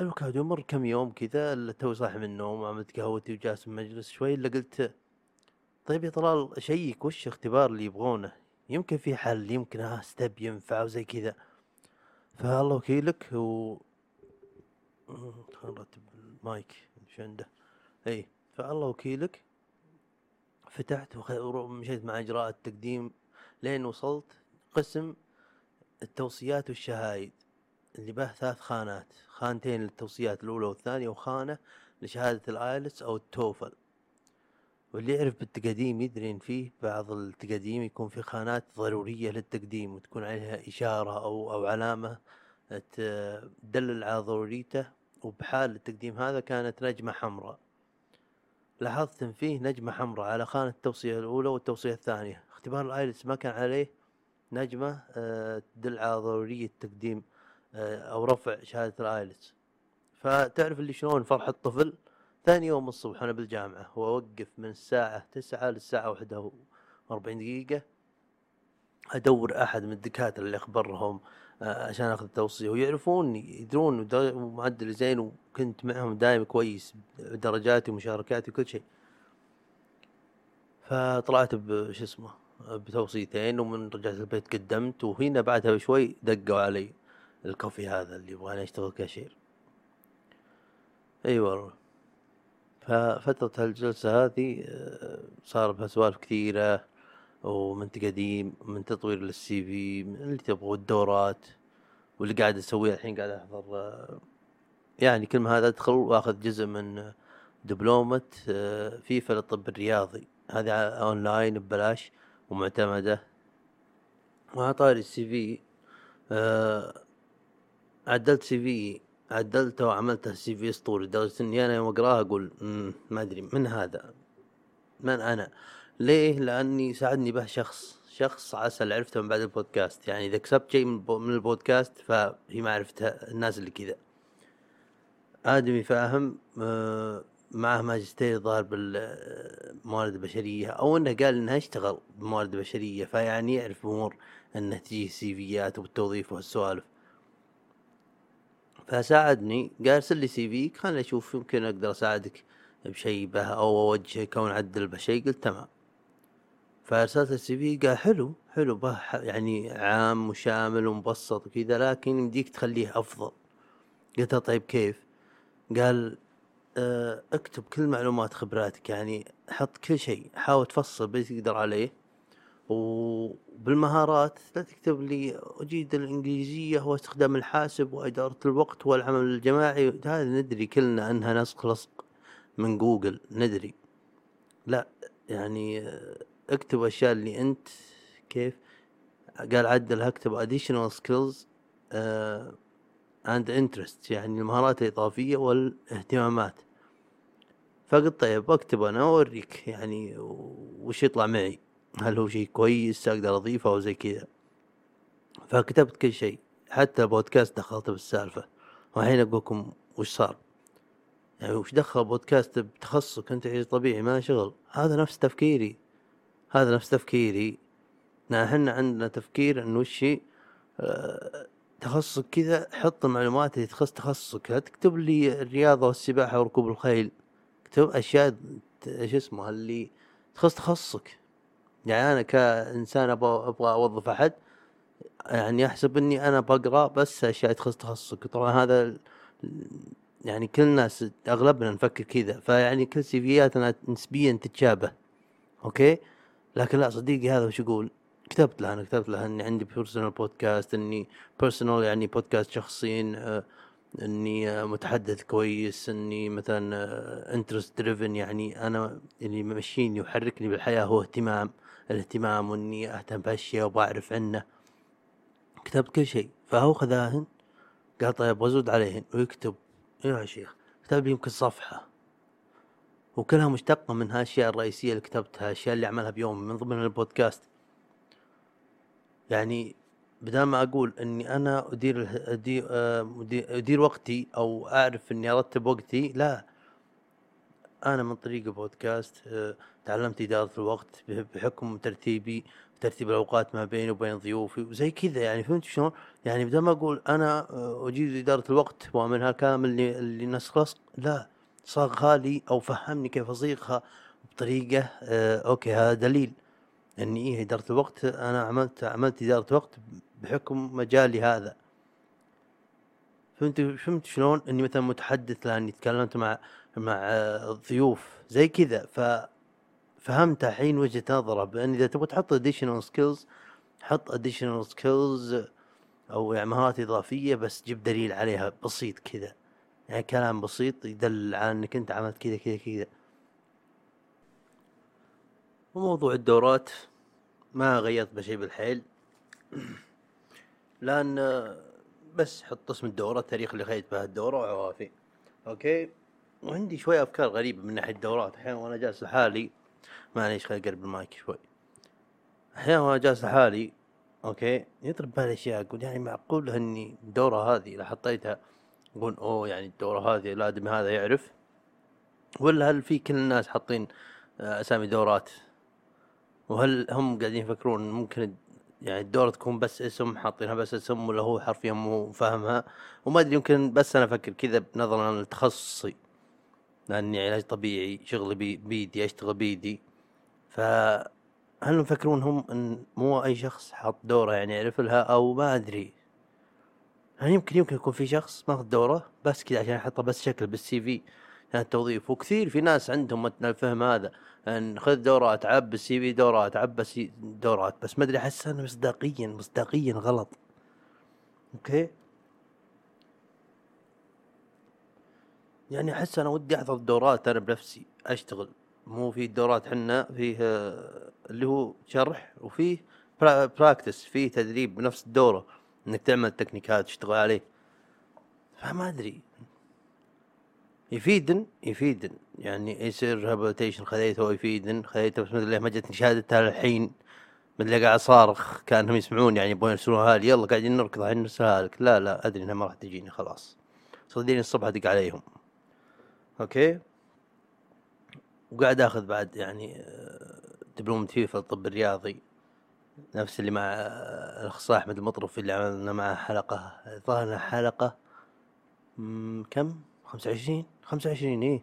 الوقت يمر كم يوم كذا توي صاحي من النوم عملت قهوتي وجالس بمجلس شوي إلا قلت طيب يا طلال شيك وش الاختبار اللي يبغونه؟ يمكن في حل يمكن ها ستب ينفع وزي كذا. فالله وكيلك و خلنا نرتب المايك إيش عنده إي فالله وكيلك. فتحت ومشيت مع إجراء التقديم لين وصلت قسم التوصيات والشهايد اللي به ثلاث خانات خانتين للتوصيات الأولى والثانية وخانة لشهادة ال IELTS أو ال TOEFL. واللي يعرف بالتقديم يدري إن فيه بعض التقديم يكون في خانات ضرورية للتقديم وتكون عليها إشارة أو أو علامة ت- تدلل على ضروريته. وبحال التقديم هذا كانت نجمة حمراء. لاحظت إن فيه نجمة حمراء على خانة التوصية الأولى والتوصية الثانية. اختبار ال IELTS ما كان عليه نجمة آه، تدل على ضرورية تقديم آه، أو رفع شهادة الآيلتس. فتعرف اللي شلون فرح الطفل؟ ثاني يوم الصبح أنا بالجامعة وأوقف من الساعة تسعة للساعة واحدة وأربعين دقيقة أدور أحد من الدكاترة اللي أخبرهم آه، عشان أخذ التوصية ويعرفوني يدرون ومعدل زين وكنت معهم دايم كويس درجاتي ومشاركاتي وكل شيء. فطلعت بش اسمه بتوصيتين ومن رجعت البيت قدمت. وهنا بعدها بشوي دقوا علي الكوفي هذا اللي يبغاني أشتغل كاشير. اي والله ففترة هالجلسة هذه آه، صار بها سوالف كثيرة ومن تقديم من تطوير لل CV اللي تبغى والدورات واللي قاعد أسويه الحين قاعد أحضر آه، يعني كل ما هذا أدخل وأخذ جزء من دبلومة آه، فيفا للطب الرياضي. هذه أونلاين ببلاش ومعتمدة. وعلى طاري ال CV عدلت CV عدلته وعملته CV أسطوري لدرجة إني أنا يوم أقرأها أقول "مم، ما أدري من هذا؟ من أنا؟ ليه؟ لأني ساعدني به شخص شخص عسل عرفته من بعد البودكاست. يعني إذا كسبت شيء من البو- من البودكاست فهي معرفة الناس اللي كذا. آدمي فاهم آه، معه ماجستير ظاهر بالموارد البشرية أو إنه قال إنه اشتغل بالموارد البشرية فيعني يعرف أمور إنه تجيه سيفيات وبالتوظيف وهالسوالف فساعدني قال ارسل لي سي فيك خليني أشوف يمكن أقدر أساعدك بشيء به أو أوجهك أو نعدل بشيء قلت تمام. فأرسلت السي في قال حلو حلو به يعني عام وشامل ومبسط وكذا لكن يمديك تخليه أفضل. قلت له طيب كيف؟ قال آه، اكتب كل معلومات خبراتك يعني حط كل شيء حاول تفصل بس تقدر عليه. وبالمهارات لا تكتب لي أجيد الإنجليزية واستخدام الحاسب وإدارة الوقت والعمل الجماعي. هذا ندري كلنا أنها نسق لصق من جوجل ندري. لا يعني اكتب أشياء اللي أنت كيف؟ قال عدل اكتب additional skills uh, and interests يعني المهارات الإضافية والاهتمامات. فقلت طيب أكتب أنا واوريك يعني وش يطلع معي. هل هو شيء كويس أقدر أضيفه أو زي كذا. فكتبت كل شيء حتى بودكاست دخلت بالسالفة. والحين أقول لكم وش صار؟ يعني وش دخل بودكاست بتخصصك أنت عيش طبيعي ما شغل. هذا نفس تفكيري. هذا نفس تفكيري. إحنا عندنا تفكير انه وش هي، آه، تخصصك كذا حط المعلومات اللي تخص تخصصك. لا تكتب لي الرياضة والسباحة وركوب الخيل. اكتب أشياء شو اسمه اللي تخص تخصصك. يعني أنا كإنسان أبغى أبغى أوظف أحد يعني احسب إني أنا بقرأ بس أشياء تخص تخصصك. طبعا هذا يعني كل الناس أغلبنا نفكر كذا فيعني كل سيفياتنا نسبيا تتشابه. أوكي؟ لكن لا صديقي هذا وش يقول؟ كتبت له أنا كتبت له إني عندي personal podcast إني personal يعني بودكاست شخصي إني متحدث كويس إني مثلا interest driven يعني أنا اللي يمشيني ويحركني بالحياة هو اهتمام. الاهتمام وإني اهتم باشياء وبعرف عنه. كتبت كل شيء. فهو خذاهن قال طيب وازود عليهن ويكتب. أيوه يا شيخ؟ كتب يمكن صفحة. وكلها مشتقة من هالأشياء الرئيسية اللي كتبتها الأشياء اللي أعملها بيوم من ضمن البودكاست. يعني بدل ما أقول إني أنا أدير أدير, مدير- أدير وقتي أو أعرف إني أرتب وقتي لا. أنا من طريق البودكاست آه، تعلمت إدارة الوقت بح- بحكم ترتيبي ترتيب الأوقات ما بيني وبين ضيوفي وزي كذا يعني فهمت شلون؟ يعني بدل ما أقول أنا آه، أجيد إدارة الوقت اللي اللي نسق لصق لا صاغها لي أو فهمني كيف أصيغها بطريقة آه، أوكي هذا دليل إني إيه إدارة الوقت أنا عملت عملت إدارة وقت بحكم مجالي هذا فهمت فهمت شلون إني مثلا متحدث لأني تكلمت مع مع آه، ضيوف زي كذا ف فهمت الحين وجهة نظره بأن إذا تبغى تحط additional skills حط additional skills أو يعني مهارات إضافية بس جيب دليل عليها بسيط كذا. يعني كلام بسيط يدل على إنك أنت عملت كذا كذا كذا. وموضوع الدورات ما غيرت بشيء بالحيل. لأن بس حط اسم الدورة التاريخ اللي خذيت بها الدورة وعوافي. أوكي؟ وعندي شوية أفكار غريبة من ناحية الدورات. أحيانا وأنا جالس لحالي معليش خليني أقرب المايك شوي. أحيانا وأنا جالس لحالي أوكي؟ يطري ببالي أشياء أقول يعني معقول إني الدورة هذه إذا حطيتها أقول أوه يعني الدورة هذه الادمي هذا يعرف. ولا هل في كل الناس حاطين آه، أسامي دورات؟ وهل هم قاعدين يفكرون ممكن يعني الدورة تكون بس اسم حاطينها بس اسم ولا هو حرفيا مو فاهمها؟ وما أدري يمكن بس أنا أفكر كذا نظرا لتخصصي لأني علاج طبيعي شغلي بي بيدي أشتغل بيدي. فهل يفكرون هم إن مو أي شخص حاط دورة يعني يعرف لها أو ما أدري؟ يعني يمكن يمكن يكون في شخص ماخذ دورة بس كذا عشان يحطها بس شكل بال CV يعني التوظيف وكثير في ناس عندهم مثلا الفهم هذا إن خذ دورات عب ال CV دورات عب السي دورات بس ما أدري أحس أنه مصداقيا مصداقيا غلط. أوكي؟ يعني أحس أنا ودي أحضر دورات أنا بنفسي أشتغل. مو في دورات حنا فيه آه، اللي هو شرح وفيه practice فيه تدريب بنفس الدورة إنك تعمل تكنيكات تشتغل عليه. فما أدري. يفيدن يفيدن. يعني يصير rehabilitation خذيته يفيدن. خذيته بس ليه ما جتني شهادتها الحين مدري قاعد صارخ كأنهم يسمعون يعني يبغون يرسلوها لي يلا قاعدين نركض الحين نرسلها لك لا لا أدري إنها ما راح تجيني خلاص. صدقني الصبح أدق عليهم. okay؟ وقاعد آخذ بعد يعني آه، دبلوم في الطب الرياضي. نفس اللي مع آه، الاخصائي أحمد المطرف اللي عملنا معه حلقة ظهر لنا حلقه كم؟ خمسة وعشرين؟ خمسة وعشرين إيه.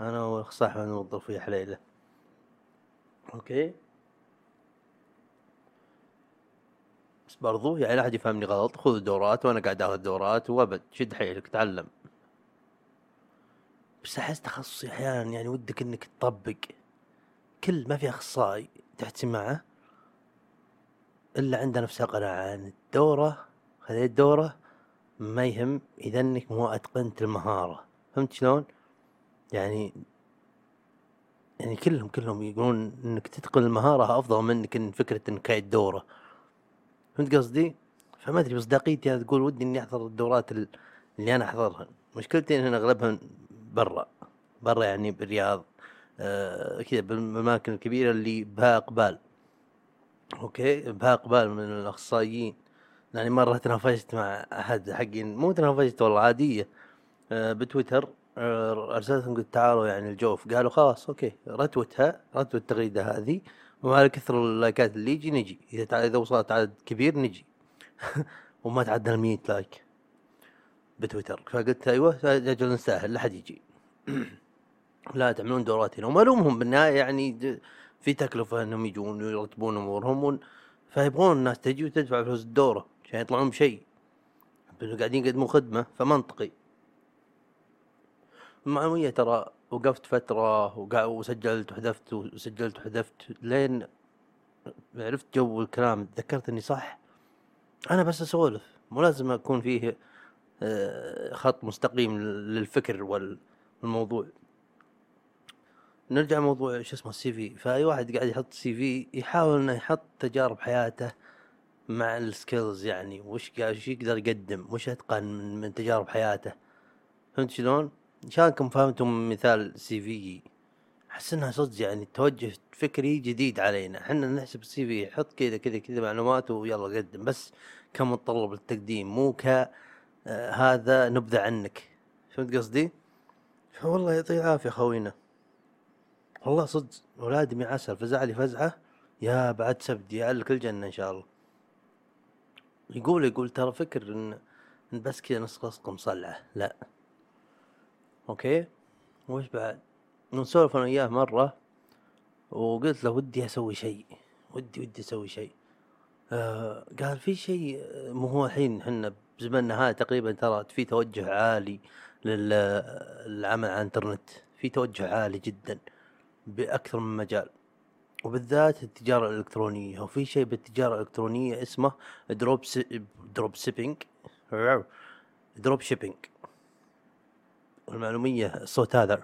أنا والاخصائي أحمد المطرف في حليله أوكي. بس برضو يعني لا احد يفهمني غلط خذ الدورات وأنا قاعد آخذ دورات وأبد شد حيلك تعلم. بس أحس تخصصي أحيانا يعني ودك إنك تطبق كل ما في أخصائي تحت سماعه إلا عنده نفس قناعه ان الدوره خذيت دوره ما يهم إذا إنك مو أتقنت المهارة فهمت شلون؟ يعني يعني كلهم كلهم يقولون إنك تتقن المهارة أفضل منك إن فكرة إنك قاعد دوره فهمت قصدي؟ فما أدري مصداقيتي أنا تقول ودي إني أحضر الدورات ال- اللي أنا أحضرها مشكلتي إن أغلبها برا برا يعني بالرياض آه كذا بالأماكن الكبيرة اللي بها اقبال okay؟ بها اقبال من الأخصائيين. يعني مرة تناقشت مع أحد حقين مو تناقشت والله عادية. آه، بتويتر آه، أرسلتهم قلت تعالوا يعني الجوف. قالوا خلاص okay رتوتها رتوت التغريدة هذه. وعلى كثر اللايكات اللي يجي نجي. إذا تع- إذا وصلت عدد كبير نجي. وما تعدى ال 100 لايك. بتويتر. فقلت أيوه أجل نستاهل لا حد يجي. لا تعملون دورات هنا وما الومهم بالنهاية يعني في تكلفة إنهم يجون ويرتبون أمورهم ون- فيبغون الناس تجي وتدفع فلوس الدورة عشان يطلعون بشيء. قاعدين يقدمون خدمة فمنطقي. المعلومية ترى وقفت فترة وسجلت وحذفت وسجلت وحذفت لين عرفت جو الكلام. تذكرت إني صح؟ أنا بس أسولف. مو لازم أكون فيه خط مستقيم للفكر وال- والموضوع. نرجع موضوع شو اسمه ال CV. فأي واحد قاعد يحط CV يحاول إنه يحط تجارب حياته مع ال skills يعني وش وش يقدر يقدم وش أتقن من, تجارب حياته. فهمت شلون؟ ان شاء الله انكم فهمتم مثال CV؟ أحس إنها صدق يعني توجه فكري جديد علينا. إحنا نحسب السي في حط كذا كذا كذا معلومات ويلا قدم بس كمتطلب للتقديم مو ك آه هذا نبذة عنك. فهمت قصدي؟ فوالله يعطيه العافية خوينا والله صدق ولادي من عسل فزع لي فزعة. يا بعد سبت يعلك الجنة إن شاء الله. يقول يقول ترى فكر إن, إن بس كذا نسق نسق مصلعة لا. okay؟ وش بعد؟ نسولف أنا وياه مرة وقلت له ودي أسوي شيء. ودي ودي أسوي شيء. آه قال في شيء آه، مو هو الحين حنا بزمننا هذا تقريبا ترى في توجه عالي للعمل على الإنترنت. في توجه عالي جدا بأكثر من مجال. وبالذات التجارة الإلكترونية. وفي شيء بالتجارة الإلكترونية اسمه دروب. dropshipping dropshipping. المعلومية الصوت هذا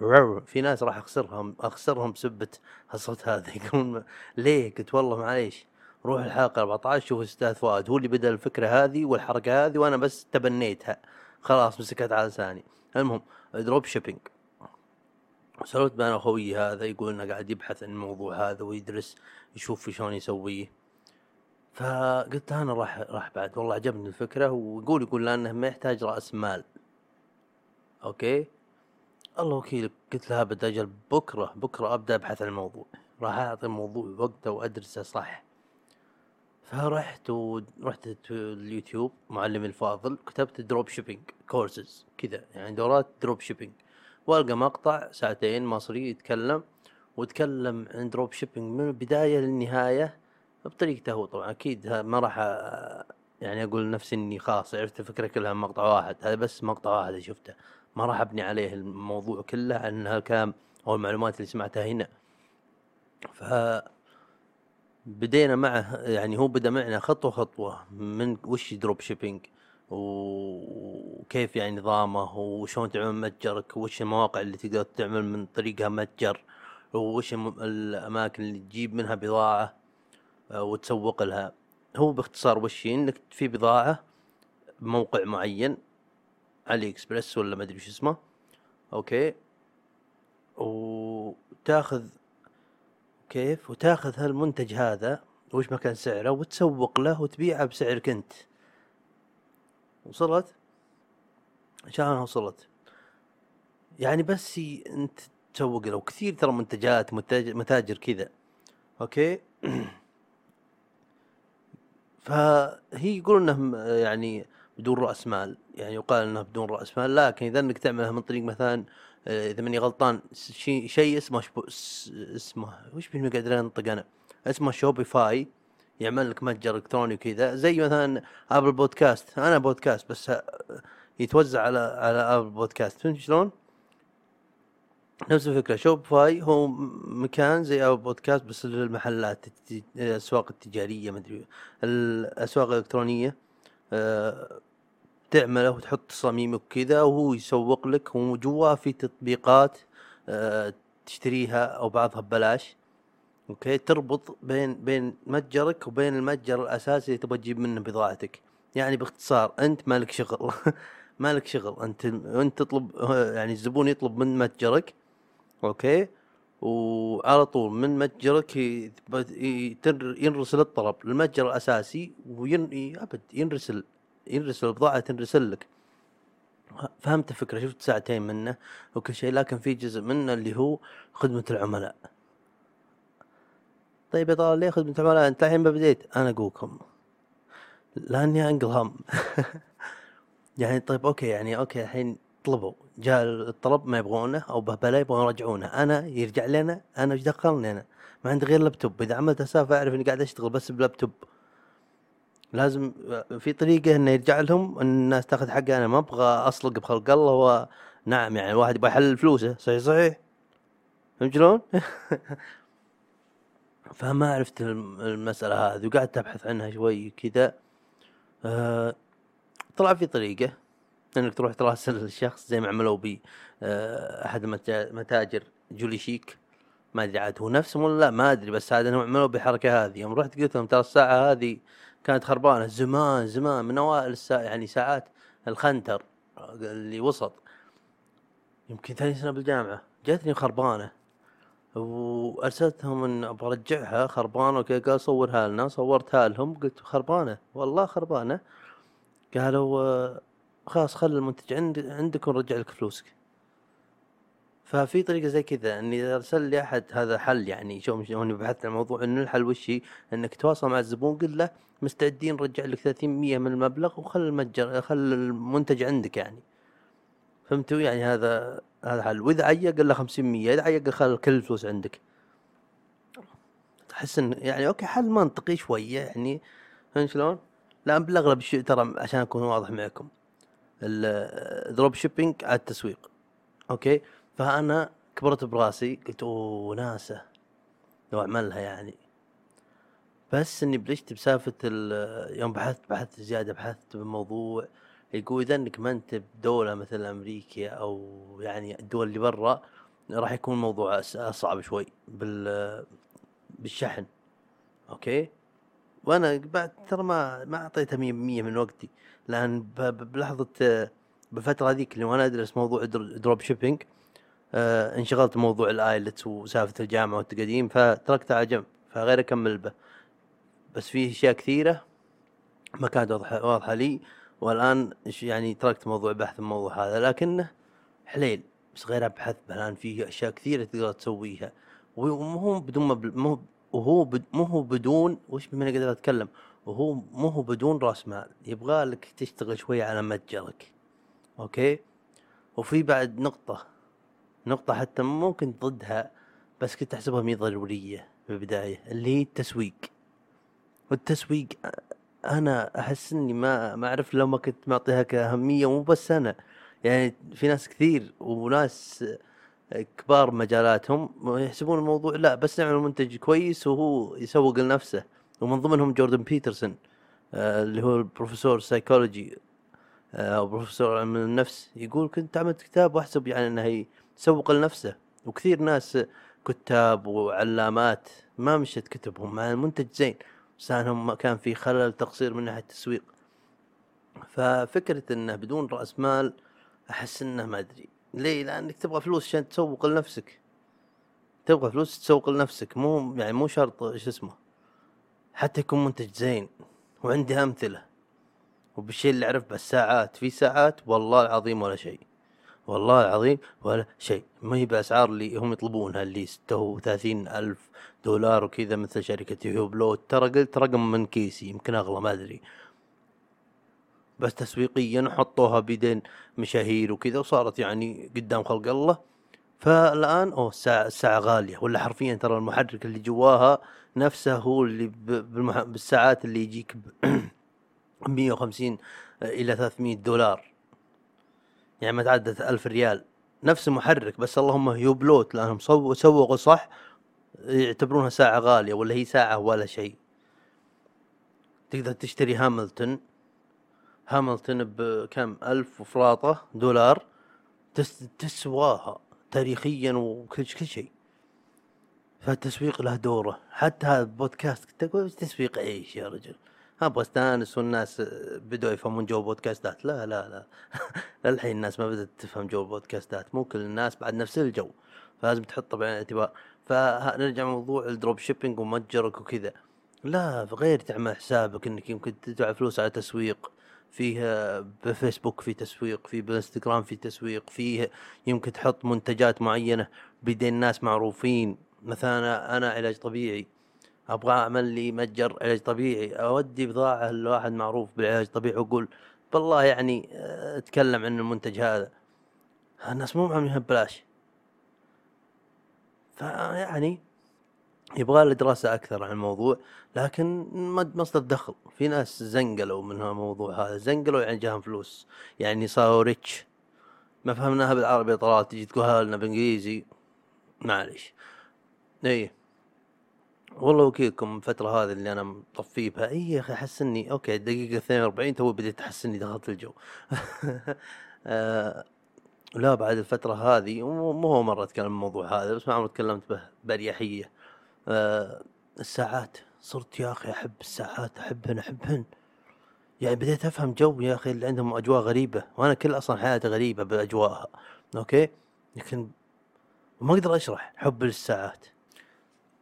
في ناس راح أخسرهم أخسرهم بسبة الصوت هذا. يقولون ليه؟ قلت والله معليش. روح الحلقة 14 شوف أستاذ فؤاد هو اللي بدأ الفكرة هذه والحركة هذه وأنا بس تبنيتها. خلاص مسكت على لساني. المهم dropshipping. سولفت مع أخوي هذا يقول إنه قاعد يبحث عن الموضوع هذا ويدرس يشوف شلون يسويه. فقلت أنا راح راح بعد. والله عجبني الفكرة ويقول يقول لأنه ما يحتاج رأس مال. okay؟ الله وكيلك قلت له ابد أجل بكرة بكرة أبدأ أبحث عن الموضوع. راح أعطي الموضوع وقته وأدرسه صح. فرحت ورحت اليوتيوب معلم الفاضل كتبت dropshipping courses كذا يعني دورات دروب شيبينج والقى مقطع ساعتين مصري يتكلم وتكلم عن dropshipping من البداية للنهاية بطريقته هو. طبعا أكيد ما راح يعني أقول نفسي إني خلاص عرفت الفكرة كلها مقطع واحد هذا بس مقطع واحد شفته. ما راح أبني عليه الموضوع كله عن هالكلام أو المعلومات اللي سمعتها هنا. ف بدينا معه يعني هو بدأ معنا خطوة خطوة من وش dropshipping وكيف يعني نظامه وشلون تعمل متجرك وش المواقع اللي تقدر تعمل من طريقها متجر وش الأماكن اللي تجيب منها بضاعة وتسوق لها هو باختصار وش؟ إنك في بضاعة بموقع معين علي إكسبرس ولا ما أدري وش اسمه أوكي وتاخذ كيف وتاخذ هالمنتج هذا وش مكان سعره وتسوق له وتبيعه بسعرك انت. وصلت؟ الله وصلت. يعني بس انت تسوق له. وكثير ترى منتجات متاجر, كذا. okay؟ فهي يقول إنه يعني بدون رأس مال. يعني يقال إنه بدون رأس مال. لكن إذا إنك تعملها من طريق مثلا إذا ماني غلطان شيء شيء اسمه شبو اسمه وش بيني قاعد انطق أنا؟ اسمه Shopify يعمل لك متجر إلكتروني وكذا زي مثلا Apple Podcast أنا بودكاست بس آه، يتوزع على على Apple Podcast فهمت شلون؟ نفس الفكرة Shopify هو مكان زي Apple Podcast بس للمحلات الأسواق التجارية مدري الأسواق الإلكترونية آه، تعمله وتحط تصاميمك وكذا وهو يسوق لك وجواه في تطبيقات آه، تشتريها أو بعضها ببلاش. okay؟ تربط بين بين متجرك وبين المتجر الأساسي اللي تبغى تجيب منه بضاعتك. يعني باختصار أنت مالك شغل. مالك شغل. أنت أنت تطلب يعني الزبون يطلب من متجرك. أوكي؟ وعلى طول من متجرك ينرسل الطلب للمتجر الأساسي وين أبد ينرسل. ينرسل البضاعة تنرسل لك. فهمت الفكرة شفت ساعتين منه وكل شيء لكن في جزء منه اللي هو خدمة العملاء. طيب يا طلال ليه خدمة العملاء؟ أنت الحين ما بديت. أنا أقولكم. لأني أنقل هم. يعني طيب okay يعني okay الحين طلبوا. جاء الطلب ما يبغونه أو بهبله يبغون يرجعونه. أنا يرجع لنا أنا إيش دخلني أنا؟ ما عندي غير لابتوب. إذا عملت اساف اعرف إني قاعد أشتغل بس بلابتوب. لازم في طريقة إنه يرجع لهم إن الناس تاخذ حقها أنا ما أبغى اصلق بخلق الله و نعم يعني الواحد يبغى يحلل فلوسه. صحيح صحيح. فهمت شلون؟ فما عرفت الم- المسألة هذه وقعدت أبحث عنها شوي كذا أه طلع في طريقة إنك تروح تراسل الشخص زي ما عملوا بي أه أحد متاجر جولي شيك. ما أدري عاد هو نفسهم ولا لا ما أدري بس عاد إنهم عملوا بالحركة هذه. يوم رحت قلت لهم ترى الساعة هذه كانت خربانة زمان زمان من أوائل الساعة يعني ساعات الخنتر اللي وسط. يمكن ثاني سنة بالجامعة. جاتني خربانة. وأرسلتهم إن أبغى أرجعها خربانة وكذا قال صورها لنا. صورتها لهم قلت خربانة. والله خربانة. قالوا آه، خلاص خلي المنتج عند عندك ونرجع لك فلوسك. ففي طريقة زي كذا إني إذا أرسل لي أحد هذا حل يعني شو شلون بحثت عن الموضوع إنه الحل وش إنك تتواصل مع الزبون قل له مستعدين نرجع لك 30% من المبلغ وخل المتجر خل المنتج عندك يعني. فهمتوا؟ يعني هذا هذا حل. وإذا عيا قال له 500 إذا عيا خل كل الفلوس عندك. تحس ان يعني okay حل منطقي شوية يعني. فهمت شلون؟ لا بالاغلب ترى عشان أكون واضح معكم. ال dropshipping على التسويق. okay؟ فأنا كبرت براسي قلت أوه وناسة. لو اعملها يعني. بس إني بلشت بسالفه ال- يوم بحثت بحثت زيادة بحثت بالموضوع. يقول إذا إنك ما أنت بدولة مثل أمريكا أو يعني الدول اللي برا راح يكون الموضوع أصعب شوي بال بالشحن. okay؟ وأنا بعد ترى ما ما أعطيتها 100% من وقتي. لأن بلحظة بالفترة هذيك اللي وأنا ادرس موضوع dro- dropshipping انشغلت بموضوع الآيلتس وسالفة الجامعة والتقديم فتركتها على جنب فغير أكمل به. بس في أشياء كثيرة ما كانت واضحه لي والآن يعني تركت موضوع بحث الموضوع هذا لكنه حليل. بس غير ابحث الآن في أشياء كثيرة تقدر تسويها. ومو بدون مبل... مو وهو. مو هو بدون وش بما اني قادر أتكلم؟ وهو مو هو بدون راس مال. يبغى لك تشتغل شوي على متجرك. okay؟ وفي بعد نقطة. نقطة حتى ممكن ضدها بس كنت أحسبها مي ضرورية في البداية اللي هي التسويق. والتسويق أنا أحس إني ما ما أعرف لو ما كنت معطيها كأهمية مو بس أنا يعني في ناس كثير وناس كبار مجالاتهم يحسبون الموضوع لا بس نعمل منتج كويس وهو يسوق لنفسه. ومن ضمنهم جوردن بيترسون آه اللي هو البروفيسور سايكولوجي آه، أو بروفيسور علم النفس يقول كنت عملت كتاب وأحسب يعني انه يسوق لنفسه. وكثير ناس كتاب وعلامات ما مشت كتبهم مع المنتج زين بس انهم ما كان في خلل تقصير من ناحية التسويق. ففكرة إنه بدون رأس مال أحس إنه ما أدري. ليه؟ لأنك تبغى فلوس عشان تسوق لنفسك. تبغى فلوس تسوق لنفسك. مو يعني مو شرط إيش اسمه حتى يكون منتج زين وعندي أمثلة. وبالشيء اللي اعرف بس ساعات في ساعات والله العظيم ولا شيء. والله العظيم ولا شيء. ما هي بأسعار اللي هم يطلبونها اللي ستة وثلاثين ألف دولار وكذا مثل شركة هيوبلوت ترى قلت رقم من كيسي يمكن أغلى ما أدري. بس تسويقيا حطوها بيدين مشاهير وكذا وصارت يعني قدام خلق الله. فالآن أوه الساعة الساعة غالية. ولا حرفيا ترى المحرك اللي جواها نفسه هو اللي. بالساعات اللي يجيك ب 150 إلى 300 دولار. يعني ما تعدت ألف ريال. نفس المحرك بس اللهم يوبلوت لأنهم سووا سوقوا صح يعتبرونها ساعة غالية ولا هي ساعة ولا شيء. تقدر تشتري هاملتون. هاملتون بكم؟ ألف وفراطة دولار. تس تسواها تاريخيا وكل كل شيء. فالتسويق له دوره. حتى هذا البودكاست كنت أقول تسويق إيش يا رجل؟ أبغى استانس والناس بدوا يفهمون جو بودكاستات. لا لا لا. للحين الناس ما بدأت تفهم جو البودكاستات مو كل الناس بعد نفس الجو فلازم تحطه بعين الاعتبار فنرجع موضوع ال dropshipping ومتجرك وكذا. لا غير تعمل حسابك إنك يمكن تدفع فلوس على تسويق. فيه بفيسبوك في تسويق في بالانستغرام في تسويق فيه يمكن تحط منتجات معينة بيدين ناس معروفين. مثلا أنا علاج طبيعي. أبغى أعمل لي متجر علاج طبيعي أودي بضاعة لواحد معروف بالعلاج الطبيعي وأقول بالله يعني آه، أتكلم عن المنتج هذا. الناس مو عاملينها ببلاش فيعني يبغى له دراسة أكثر عن الموضوع لكن مصدر دخل. في ناس زنقلوا من الموضوع هذا زنقلوا يعني جاهم فلوس. يعني صاروا rich ما فهمناها بالعربي طلعت تجي تقولها لنا بالإنجليزي معليش. إيه. والله وكيلكم الفترة هذه اللي أنا مطفي بها إي يا أخي أحس إني okay دقيقة 42 تو بديت أحس إني دخلت الجو. آه لا بعد الفترة هذه مو هو مرة أتكلم الموضوع هذا بس ما عمري تكلمت به بأريحية. آه الساعات صرت يا أخي أحب الساعات أحبهن أحبهن. يعني بديت أفهم جو يا أخي اللي عندهم أجواء غريبة وأنا كل أصلا حياتي غريبة بأجواءها okay؟ لكن ما أقدر أشرح حب للساعات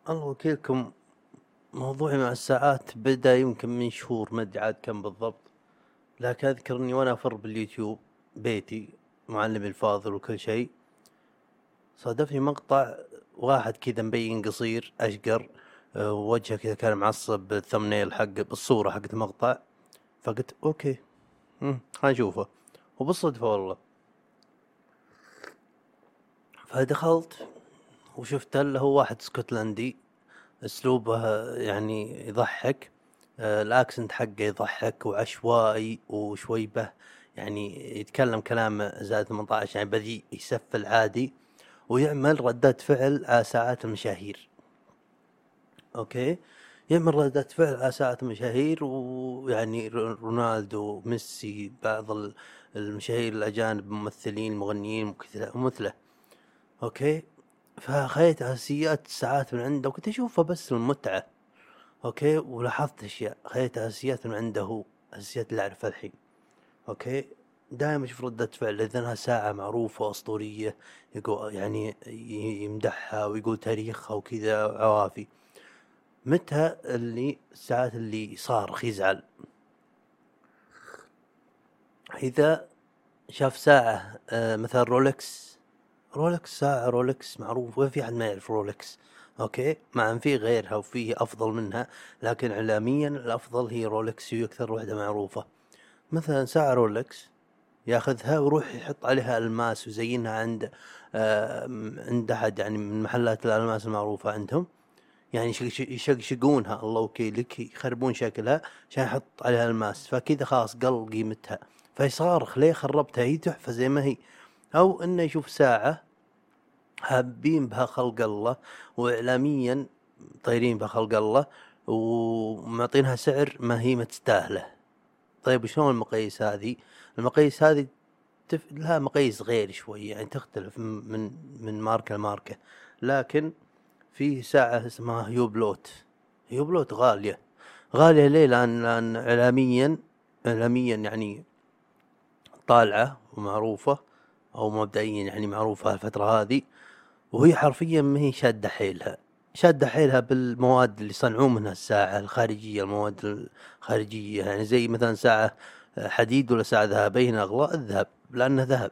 الله وكيلكم. موضوعي مع الساعات بدأ يمكن من شهور ما أدري عاد كم بالضبط. لكن أذكر إني وأنا أفر باليوتيوب بيتي معلمي الفاضل وكل شيء. صادفني مقطع واحد كذا مبين قصير أشقر آه، وجهه كذا كان معصب بال thumbnail حق بالصورة حقت المقطع. فقلت okay مم، خلينا نشوفه. وبالصدفة والله. فدخلت وشفت اللي هو واحد اسكتلندي اسلوبه يعني يضحك آه، ال accent حقه يضحك وعشوائي وشوي به يعني يتكلم كلام زائد 18 يعني بذيء يسفل عادي ويعمل ردات فعل على ساعات المشاهير. okay؟ يعمل ردات فعل على ساعات المشاهير ويعني رو- رونالدو ميسي بعض ال- المشاهير الأجانب ممثلين مغنيين ومثله okay؟ فخذيت اساسيات الساعات من عنده وكنت اشوفها بس للمتعه أوكي؟ ولاحظت أشياء. خذيت اساسيات من عنده هو اساسيات اللي أعرفها الحين. okay؟ دائما أشوف ردة فعل اذا أنها ساعة معروفة أسطورية يقول يعني يمدحها ويقول تاريخها وكذا عوافي متى اللي الساعات اللي صارخ يزعل إذا شاف ساعة آه، مثلا رولكس رولكس ساعة رولكس معروف وين في أحد ما يعرف رولكس okay؟ مع أن في غيرها وفي أفضل منها لكن إعلاميا الأفضل هي رولكس هي أكثر وحدة معروفة. مثلا ساعة رولكس ياخذها ويروح يحط عليها ألماس ويزينها عند آه عند أحد يعني من محلات الألماس المعروفة عندهم. يعني يشق- يشقشقونها الله وكيلك يخربون شكلها عشان يحط عليها ألماس. فكذا خلاص قل قيمتها. فيصارخ ليه خربتها؟ هي تحفة زي ما هي. أو إنه يشوف ساعة حابين بها خلق الله واعلاميا طايرين بها خلق الله ومعطينها سعر ما هي متستاهلة. طيب شلون المقاييس هذه؟ المقاييس هذه تف... لها مقاييس غير شوي يعني تختلف من من ماركة لماركة. لكن في ساعة اسمها هيوبلوت هيوبلوت غالية. غالية ليه؟ لأن, لأن إعلاميا إعلاميا يعني طالعة ومعروفة أو مبدئيا يعني معروفة الفترة هذه. وهي حرفيا ما هي شادة حيلها. شادة حيلها بالمواد اللي يصنعون منها الساعة الخارجية المواد الخارجية. يعني زي مثلا ساعة حديد ولا ساعة ذهبية هنا أغلى الذهب لأنه ذهب.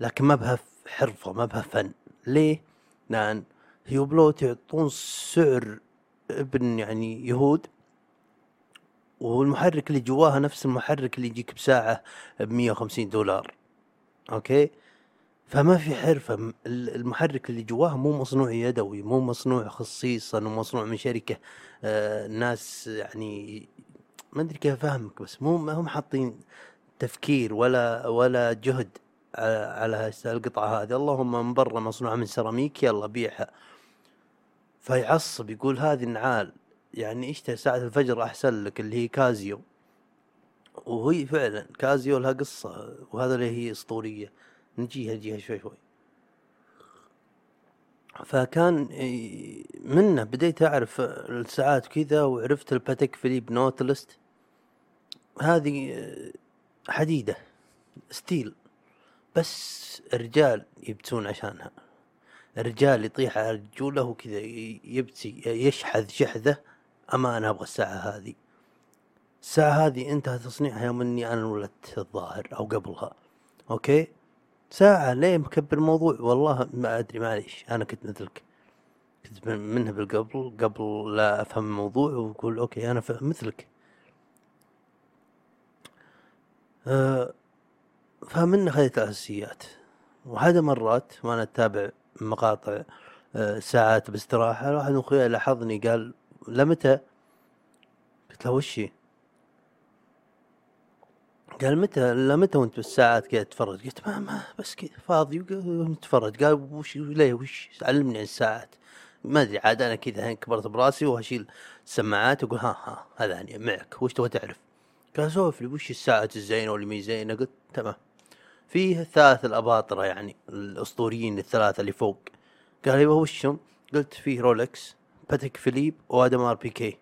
لكن ما بها حرفة ما بها فن. ليه؟ لأن هيوبلوت يعطون سعر ابن يعني يهود والمحرك اللي جواها نفس المحرك اللي يجيك بساعة ب 150 دولار. okay؟ فما في حرفة. المحرك اللي جواها مو مصنوع يدوي مو مصنوع خصيصا ومصنوع من شركة. آه ناس يعني ما أدري كيف أفهمك بس مو ما هم حاطين تفكير ولا ولا جهد على, القطعة هذه. اللهم من برا مصنوعة من سيراميك يلا بيعها. فيعصب يقول هذه النعال يعني اشتري ساعة الفجر أحسن لك اللي هي كازيو. وهي فعلا كازيو لها قصة وهذا اللي هي أسطورية. نجيها نجيها شوي شوي. فكان منه بديت أعرف الساعات كذا وعرفت ال Patek Philippe Nautilus. هذه آه، حديدة steel. بس الرجال يبتون عشانها. الرجال يطيح على رجوله وكذا يبتي يشحذ شحذة. أما أنا أبغى الساعة هذه. الساعة هذه انتهى تصنيعها يوم إني أنا ولدت الظاهر أو قبلها. okay؟ ساعة ليه مكبر الموضوع. والله ما أدري معليش أنا كنت مثلك كنت من- منها بالقبل قبل لا أفهم الموضوع وأقول okay أنا فاهم مثلك. أه خذيت الأساسيات. وهذا مرات وأنا أتابع مقاطع أه ساعات باستراحة واحد من اخوياي لاحظني قال لمتى؟ قلت له وشي قال متى لمتى وانت بالساعات كذا تتفرج؟ قلت ما ما بس كذا فاضي وتفرج قال وش ليه؟ وش علمني عن الساعات؟ ما أدري عاد أنا كذا كبرت براسي وأشيل السماعات وأقول ها ها هذا يعني معك وش تبغى تعرف؟ قال سولف لي وش الساعات الزينة واللي مي زينة؟ قلت تمام. فيه ثلاث الأباطرة يعني الأسطوريين الثلاثة اللي فوق. قال أيوه وشهم؟ قلت فيه رولكس باتيك فيليب و Audemars Piguet.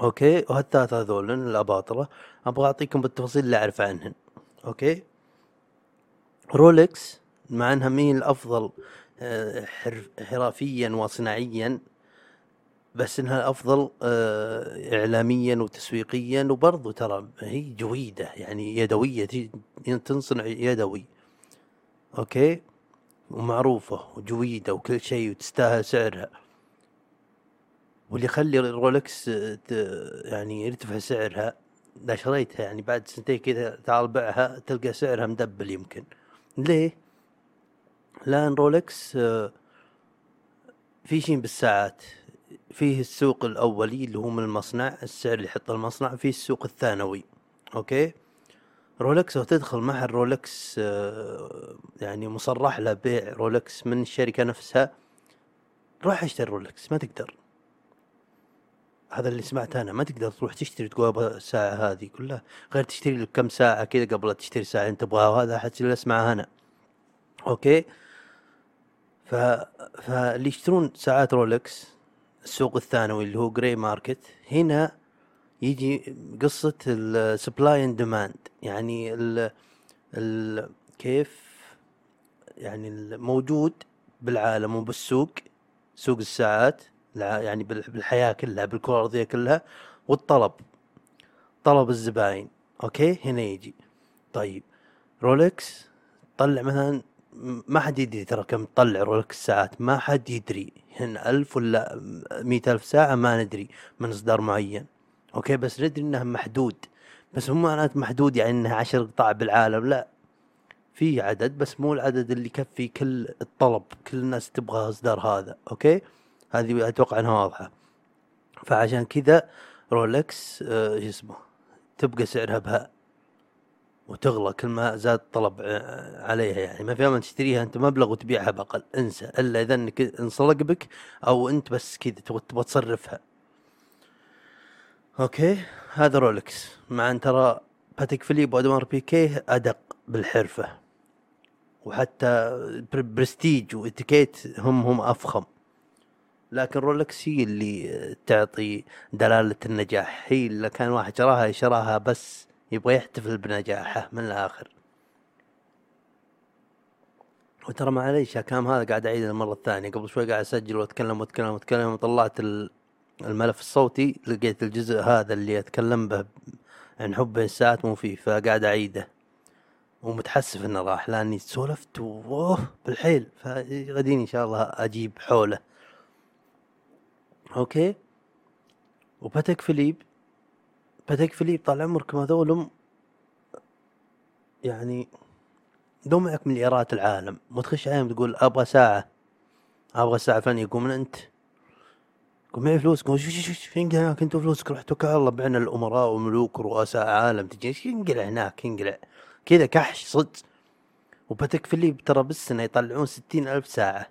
okay؟ وهالثلاثه هذول الأباطرة. أبغى أعطيكم بالتفاصيل اللي أعرف عنهن. okay؟ رولكس مع أنها مين الأفضل آه، حرف حرفيا وصناعيا بس إنها الافضل آه، اعلاميا وتسويقيا وبرضو ترى هي جويدة يعني يدوية تنصنع يدوي. okay؟ ومعروفة وجويدة وكل شيء وتستاهل سعرها. واللي يخلي رولكس ت- يعني يرتفع سعرها إذا شريتها يعني بعد سنتين كذا تعال بيعها تلقى سعرها مدبل يمكن. ليه؟ لأن رولكس في شيء بالساعات فيه السوق الأولي اللي هو من المصنع السعر اللي يحطه المصنع فيه السوق الثانوي. okay؟ رولكس لو تدخل محل رولكس يعني مصرح له بيع رولكس من الشركة نفسها روح اشتري رولكس ما تقدر. هذا اللي سمعته أنا. ما تقدر تروح تشتري تقول أبغى الساعة هذه كلها. غير تشتري لك كم ساعة كذا قبل لا تشتري ساعة. أنت تبغاها وهذا حتى اللي اسمعها أنا. okay؟ ف... فاللي يشترون ساعات رولكس السوق الثانوي اللي هو grey market هنا يجي قصة ال supply and demand يعني ال ال كيف؟ يعني الموجود بالعالم وبالسوق سوق الساعات. يعني بال- بالحياة كلها بالكرة الأرضية كلها والطلب طلب الزباين. okay؟ هنا يجي. طيب رولكس طلع مثلا ما حد يدري ترى كم تطلع رولكس ساعات. ما حد يدري. هن ألف ولا مئة ألف ساعة ما ندري من إصدار معين. okay؟ بس ندري إنها محدود. بس مو معناته محدود يعني إنها عشر قطع بالعالم. لا. في عدد بس مو العدد اللي يكفي كل الطلب كل الناس تبغى إصدار هذا. okay؟ هذه أتوقع إنها واضحة. فعشان كذا رولكس آه شو اسمه تبقى سعرها بها وتغلى كل ما زاد الطلب ع- عليها يعني. ما في امل تشتريها أنت مبلغ وتبيعها بأقل. انسى إلا إذا إنك انصلق بك أو أنت بس كذا تبغى تصرفها. okay؟ هذا رولكس مع إن ترى باتيك فيليب و Audemars Piguet أدق بالحرفة. وحتى بر- برستيج وإتيكيت هم هم أفخم. لكن رولكس هي اللي تعطي دلالة النجاح. هي اللي كان واحد شراها شراها بس يبغى يحتفل بنجاحه من الآخر. وترى معليش الكلام هذا قاعد أعيده المرة الثانية. قبل شوي قاعد أسجل وأتكلم وأتكلم وأتكلم وطلعت ال- الملف الصوتي لقيت الجزء هذا اللي أتكلم به عن حب الساعات مو فيه فقاعد أعيده. ومتحسف إنه راح لأني سولفت ووه بالحيل. فغدين إن شاء الله أجيب حوله. okay. وباتيك فيليب باتيك فيليب طال عمركم هذولم يعني دمعك من مليارديرات العالم. وتخش عليهم تقول أبغى ساعة أبغى ساعة فلانية يقول من أنت. يقول معي فلوس يقول شو شو شو هناك أنتوا فلوسك؟ روح توكل الله. بعنا الأمراء والملوك ورؤساء عالم. تجي إيش ينقلع هناك؟ ينقلع كذا كحش صدق. وباتيك فيليب ترى بالسنة يطلعون ستين ألف ساعة.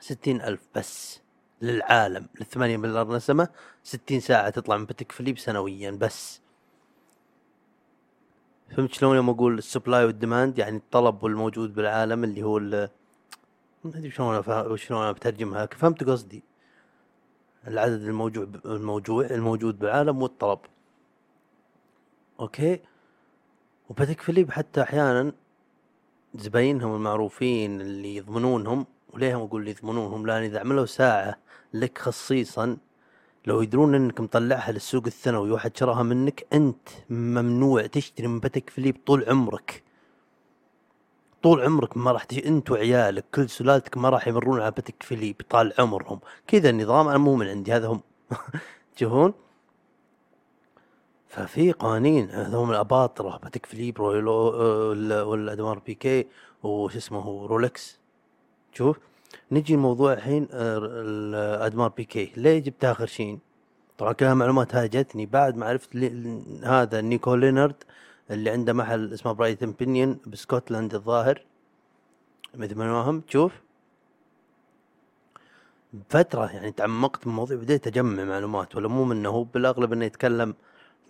ستين ألف بس. للعالم للثمانية مليار نسمة ستين ساعة تطلع من باتيك فيليب سنويا بس. فهمت شلون يوم أقول ال supply وال demand يعني الطلب والموجود بالعالم اللي هو ما أدري شلون شلون بترجمها فهمت قصدي. العدد الموجوع الموجوع الموجود بالعالم والطلب. okay؟ وباتيك فيليب حتى أحيانا زباينهم المعروفين اللي يضمنونهم وليه أقول يضمنونهم؟ لأن إذا عملوا ساعة لك خصيصا لو يدرون إنك مطلعها للسوق الثانوي واحد شراها منك أنت ممنوع تشتري من باتيك فيليب طول عمرك. طول عمرك ما راح تش... أنت وعيالك كل سلالتك ما راح يمرون على باتيك فيليب طال عمرهم. كذا النظام أنا مو من عندي هذا هم. تشوفون ففي قوانين هم الأباطرة باتيك فيليب Royal ولا Audemars Piguet وش اسمه رولكس. شوف. نجي الموضوع الحين آه، Audemars Piguet ليه جبت اخر شيء. طبعا كلها معلومات هاي جتني بعد ما عرفت هذا نيكو ليونارد اللي عنده محل اسمه Pride and Pinion بسكوتلاند الظاهر. مثل ما نوهم تشوف؟ فترة يعني تعمقت بالموضوع بديت أجمع معلومات. ولا مو منه هو بالأغلب إنه يتكلم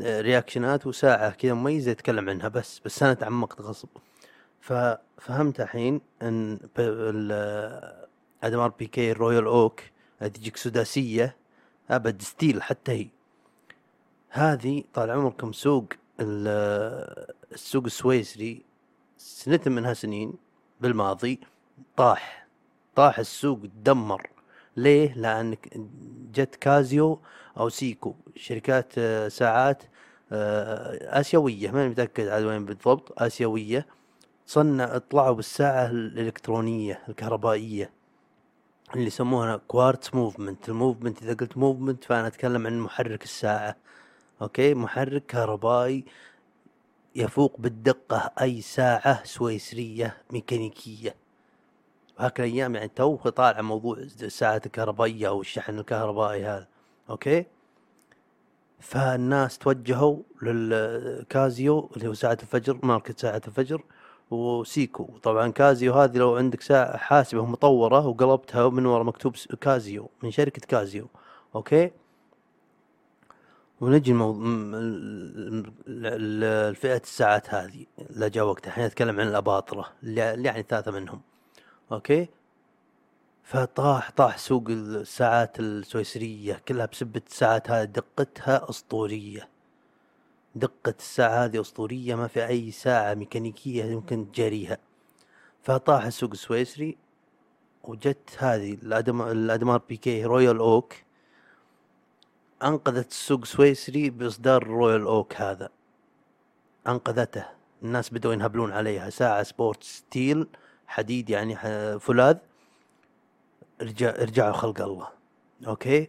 آه، رياكشنات وساعة كذا مميزة يتكلم عنها بس. بس أنا تعمقت غصب. ففهمت الحين إن Audemars Piguet Royal Oak تجيك سداسية أبد steel حتى هي. هذه طال عمركم سوق السوق السويسري سنة منها سنين بالماضي طاح. طاح السوق تدمر ليه؟ لأنك جت كاسيو أو سيكو شركات آه، ساعات آه، آسيوية. ماني متأكد عاد وين بالضبط آسيوية. صنع طلعوا بالساعة الإلكترونية الكهربائية. اللي يسموها quartz movement ال movement إذا قلت movement فأنا أتكلم عن محرك الساعة. أوكي؟ محرك كهربائي يفوق بالدقة أي ساعة سويسرية ميكانيكية. وهاك الأيام يعني تو طالع موضوع الساعات الكهربائية أو الشحن الكهربائي هذا. أوكي؟ فالناس توجهوا للكازيو اللي هو ساعة الفجر ماركة ساعة الفجر وسيكو. طبعا كازيو هذه لو عندك ساعة حاسبة مطورة وقلبتها من ورا مكتوب كازيو من شركة كازيو. أوكي؟ ونجي الفئة الساعات هذه. لا جاء وقتها. الحين نتكلم عن الأباطرة اللي يعني ثلاثة منهم. أوكي؟ فطاح طاح سوق الساعات السويسرية كلها بسبة الساعات هذه دقتها أسطورية. دقة الساعة هذه أسطورية ما في أي ساعة ميكانيكية يمكن تجاريها. فطاح السوق السويسري وجت هذه الأودمار بيغيه رويال أوك أنقذت السوق السويسري بإصدار رويال اوك هذا. أنقذته. الناس بدأوا ينهبلون عليها. ساعة sport steel حديد يعني فولاذ. رجع رجعوا خلق الله. أوكي؟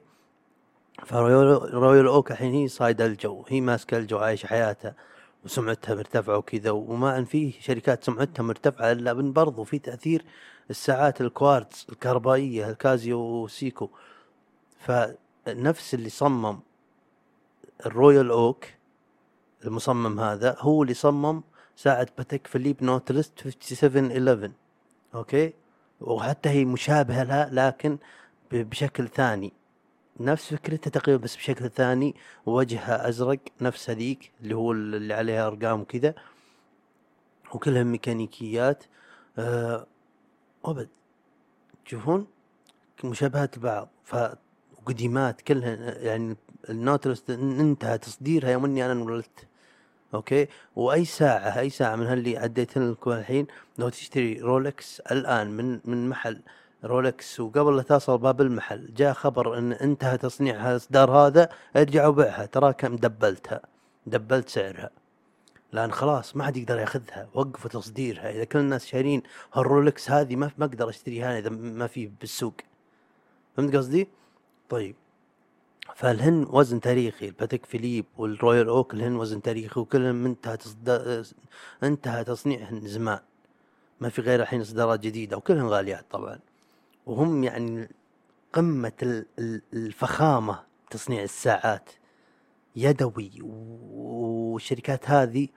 فرويال أوك الحين هي صايدة الجو. هي ماسكة الجو عايشة حياتها وسمعتها مرتفعة وكذا وما أن في شركات سمعتها مرتفعة إلا برضو في تأثير الساعات الكوارتز الكهربائية الكازيو وسيكو. ف نفس اللي صمم الرويال أوك المصمم هذا هو اللي صمم ساعة باتيك فيليب نوتلس 5711 أوكي؟ وحتى هي مشابهة لها لكن بشكل ثاني. نفس فكرتها تقريبا بس بشكل ثاني وجهها أزرق نفس هذيك اللي هو اللي عليها أرقام وكذا. وكلها ميكانيكيات. أه وبد تشوفون مشابهات لبعض. ف قديمات كلها يعني النوتلس انتهى تصديرها يوم إني أنا انولدت. أوكي؟ وأي ساعة أي ساعة من هاللي عديت لكم الحين لو تشتري رولكس الآن من من محل رولكس. وقبل لا تصل باب المحل جاء خبر إن انتهى تصنيع الاصدار هذا ارجع وبيعها. تراك دبلتها دبلت سعرها. لأن خلاص ما حد يقدر ياخذها وقفوا تصديرها. إذا كل الناس شارين هالرولكس هذه ما ما أقدر اشتريها إذا ما في بالسوق. فهمت قصدي؟ طيب. فالهن وزن تاريخي الباتيك فيليب والرويال أوك الهن وزن تاريخي وكلهم انتهى. انتهى تصنيعهن زمان. ما في غير الحين إصدارات جديدة وكلهن غاليات طبعا. وهم يعني قمة الفخامة تصنيع الساعات. يدوي والشركات هذه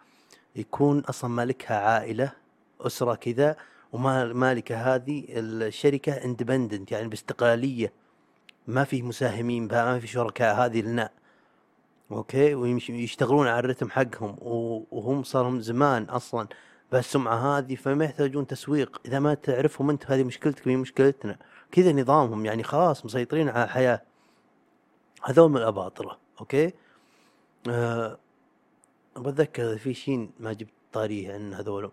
يكون أصلا مالكها عائلة أسرة كذا ومالكه هذه الشركة independent يعني باستقلالية. ما في مساهمين بها ما في شركاء هذه لنا. أوكي؟ ويشتغلون على الرتم حقهم. وهم صاروا زمان أصلا بهالسمعة هذه فما يحتاجون تسويق. إذا ما تعرفهم أنت هذه مشكلتك هي مشكلتنا. كذا نظامهم يعني خلاص مسيطرين على الحياة. هذول من الأباطرة. أوكي؟ أه بتذكر في شيء ما جبت طاريه عن هذول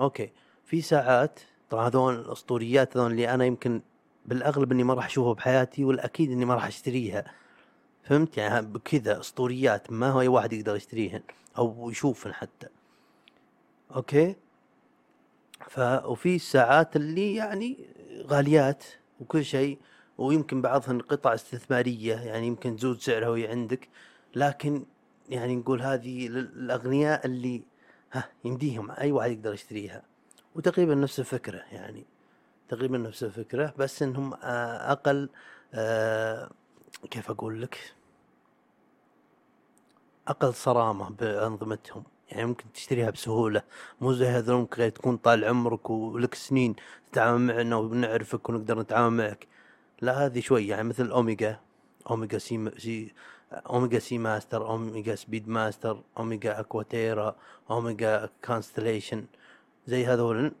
أوكي. في ساعات طبعا هذول الأسطوريات هذول اللي أنا يمكن بالأغلب إني ما راح أشوفها بحياتي والأكيد إني ما راح أشتريها. فهمت؟ يعني بكذا أسطوريات ما هو أي واحد يقدر يشتريهن أو يشوفهن حتى. أوكي؟ ف وفي الساعات اللي يعني غاليات وكل شيء ويمكن بعضهن قطع استثمارية يعني يمكن تزود سعرها وهي عندك لكن يعني نقول هذه للاغنياء اللي ها يمديهم أي واحد يقدر يشتريها. وتقريبا نفس الفكرة يعني تقريبا نفس الفكرة بس إنهم آه، أقل آه، كيف أقول لك؟ أقل صرامة بأنظمتهم. يعني ممكن تشتريها بسهولة. مو زي هذول ممكن تكون طال عمرك ولك سنين تتعامل معنا ونعرفك ونقدر نتعامل معك. لا هذه شوي يعني مثل أوميجا. أوميجا سي, سي أوميجا سي ماستر أوميجا سبيد ماستر أوميجا أكواتيرا أوميجا كونستليشن. زي هذول.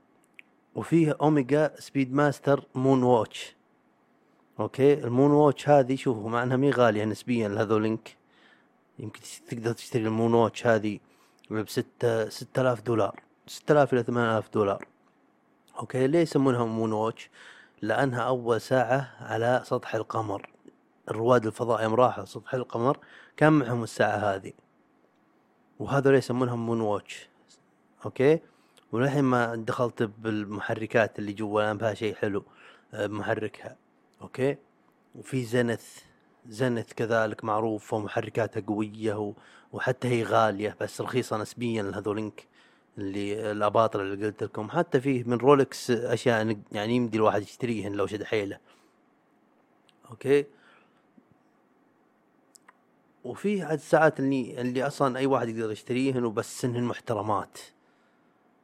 وفيه أوميجا سبيد ماستر مون واتش أوكي؟ المون واتش هذه شوفوا مع إنها مي غالية نسبيا لهذولينك. يمكن تقدر تشتري المون واتش هذه. بستة ستة آلاف دولار. ستة آلاف إلى ثمان آلاف دولار. أوكي؟ ليه يسمونها مون واتش لأنها أول ساعة على سطح القمر. الرواد الفضاء يوم راحوا سطح القمر كان معهم الساعة هذه؟ وهذول يسمونها مون واتش أوكي؟ وللحين ما دخلت بالمحركات اللي جوا الآن فيها شيء حلو آه، محركها. أوكي؟ وفي زنث زنث كذلك معروفة ومحركاتها قوية. وحتى هي غالية بس رخيصة نسبيا لهذولينك اللي الأباطرة اللي قلت لكم. حتى فيه من رولكس أشياء يعني يمدي الواحد يشتريهن لو شد حيله. أوكي؟ وفي عاد الساعات اللي اللي أصلا أي واحد يقدر يشتريهن وبس سنهن محترمات.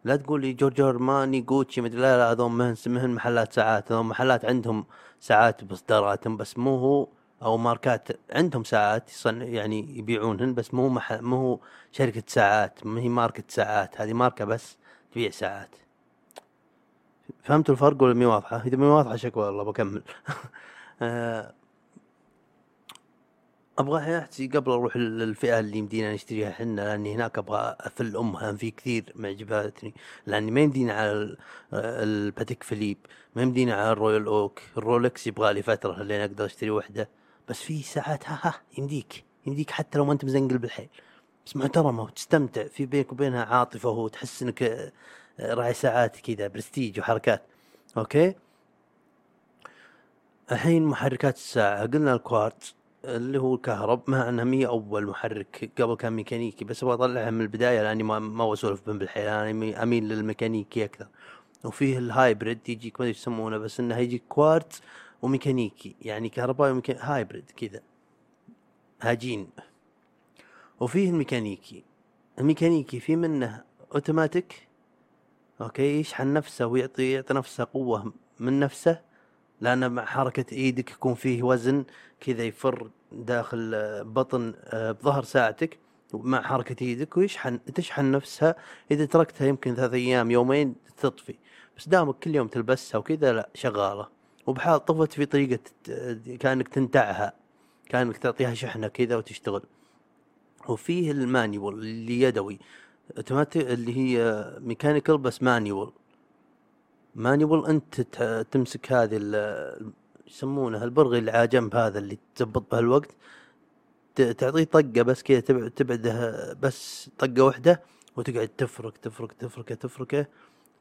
لا تقول لي جورجيو أرماني جوتشي مدري لا لا هذول مهن مهن محلات ساعات هذول محلات عندهم ساعات بإصداراتهم بس مو هو. أو ماركات عندهم ساعات يصن يعني يبيعونهن بس مو مح... مو شركة ساعات ما هي ماركة ساعات هذه ماركة بس تبيع ساعات. فهمتوا الفرق ولا مي واضحة؟ إذا مي واضحة شكوا والله بكمل. آه، أبغى احكي قبل أروح للفئه اللي يمدينا نشتريها حنا لأني هناك أبغى أفل أمها في كثير معجباتني. لأني ما يمدينا على الباتيك فيليب ما يمدينا على الرويال أوك. الرولكس يبغى لي فترة لين أقدر أشتري وحدة. بس في ساعات ها ها يمديك يمديك حتى لو ما أنت مزنقل بالحيل. بس محترمه وتستمتع في بينك وبينها عاطفة وتحس إنك آه، راعي ساعات كذا برستيج وحركات. أوكي؟ الحين محركات الساعة قلنا الكوارتز اللي هو الكهرب مع إنها مي أول محرك قبل كان ميكانيكي بس أبغى أطلعها من البداية لأني ما ما أسولف بين بالحيل أنا أميل للميكانيكي أكثر. وفيه ال hybrid يجيك ما أدري يسمونه بس إنه يجيك كوارتز وميكانيكي يعني كهربائي وميكانيكي hybrid كذا هاجين. وفيه الميكانيكي. الميكانيكي في منه أوتوماتيك أوكي يشحن نفسه ويعطي يعطي نفسه قوة من نفسه لأن مع حركة إيدك يكون فيه وزن كذا يفر داخل بطن آه، بظهر ساعتك مع حركة إيدك ويشحن تشحن نفسها. إذا تركتها يمكن ثلاث أيام يومين تطفي. بس دامك كل يوم تلبسها وكذا لا شغالة. وبحال طفت في طريقة كأنك تنتعها كأنك تعطيها شحنة كذا وتشتغل. وفيه ال manual اللي يدوي اوتوماتيك اللي هي mechanical بس manual manual أنت تمسك هذه يسمونه البرغي اللي على جنب هذا اللي تزبط به الوقت تعطيه طقة بس كذا تبعده بس طقة واحدة وتقعد تفرك تفرك تفركه تفركه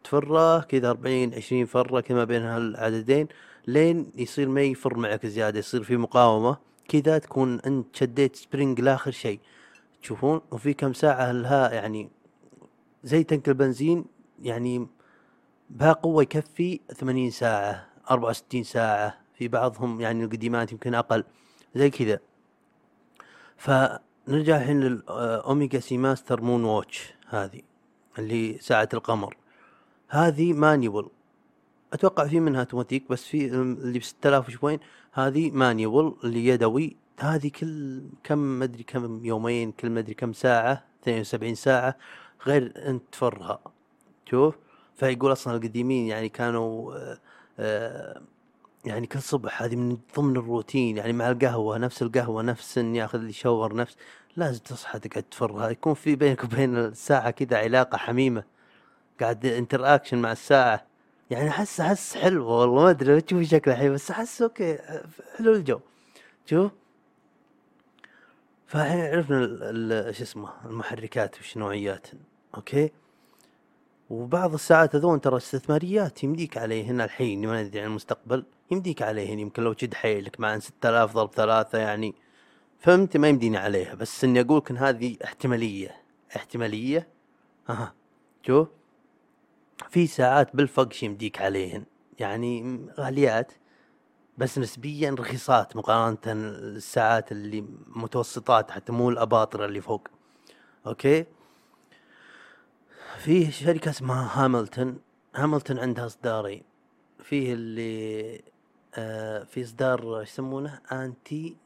تفره كذا 40 20 فرة كذا ما بين هالعددين. لين يصير ما يفر معك زيادة يصير في مقاومة كذا تكون أنت شديت spring لآخر شيء. تشوفون؟ وفي كم ساعة لها يعني زي tank البنزين يعني بها قوة يكفي ثمانين ساعة أربعة وستين ساعة في بعضهم يعني القديمات يمكن أقل زي كذا. فنرجع الحين لل Omega Seamaster Moonwatch هذه اللي ساعة القمر. هذه مانيول أتوقع في منها أوتوماتيك بس في اللي ب 6000 وشوين هذه مانيول اللي يدوي. هذه كل كم مدري كم يومين كل مدري كم ساعة 72 ساعة غير أنت تفرها. شوف؟ فيقول أصلا القديمين يعني كانوا آه، آه، يعني كل صبح هذه من ضمن الروتين يعني مع القهوة نفس القهوة نفس إن ياخذ لي شاور نفس لازم تصحى تقعد تفرها. يكون في بينك وبين الساعة كذا علاقة حميمة. قاعد interaction مع الساعة. يعني احس أحس حلو والله ما أدري تشوف شكله الحين بس أحس أوكي حلو الجو. شوف. فالحين عرفنا شو اسمه المحركات وش نوعياتهن أوكي؟ وبعض الساعات هذون ترى استثماريات يمديك عليهن الحين ما ندري عن المستقبل يمديك عليهن يمكن لو تشد حيلك مع 6000 ضرب ثلاثة يعني. فهمت؟ ما يمديني عليها بس إني أقول إن هذه احتمالية احتمالية. أها. شوف. في ساعات بالفقش يمديك عليهن. يعني غاليات بس نسبيا رخيصات مقارنة الساعات اللي متوسطات حتى مو الأباطرة اللي فوق. أوكي؟ فيه شركة اسمها هاملتون. هاملتون عندها إصدارين فيه اللي آه في إصدار يسمونه؟ أنتي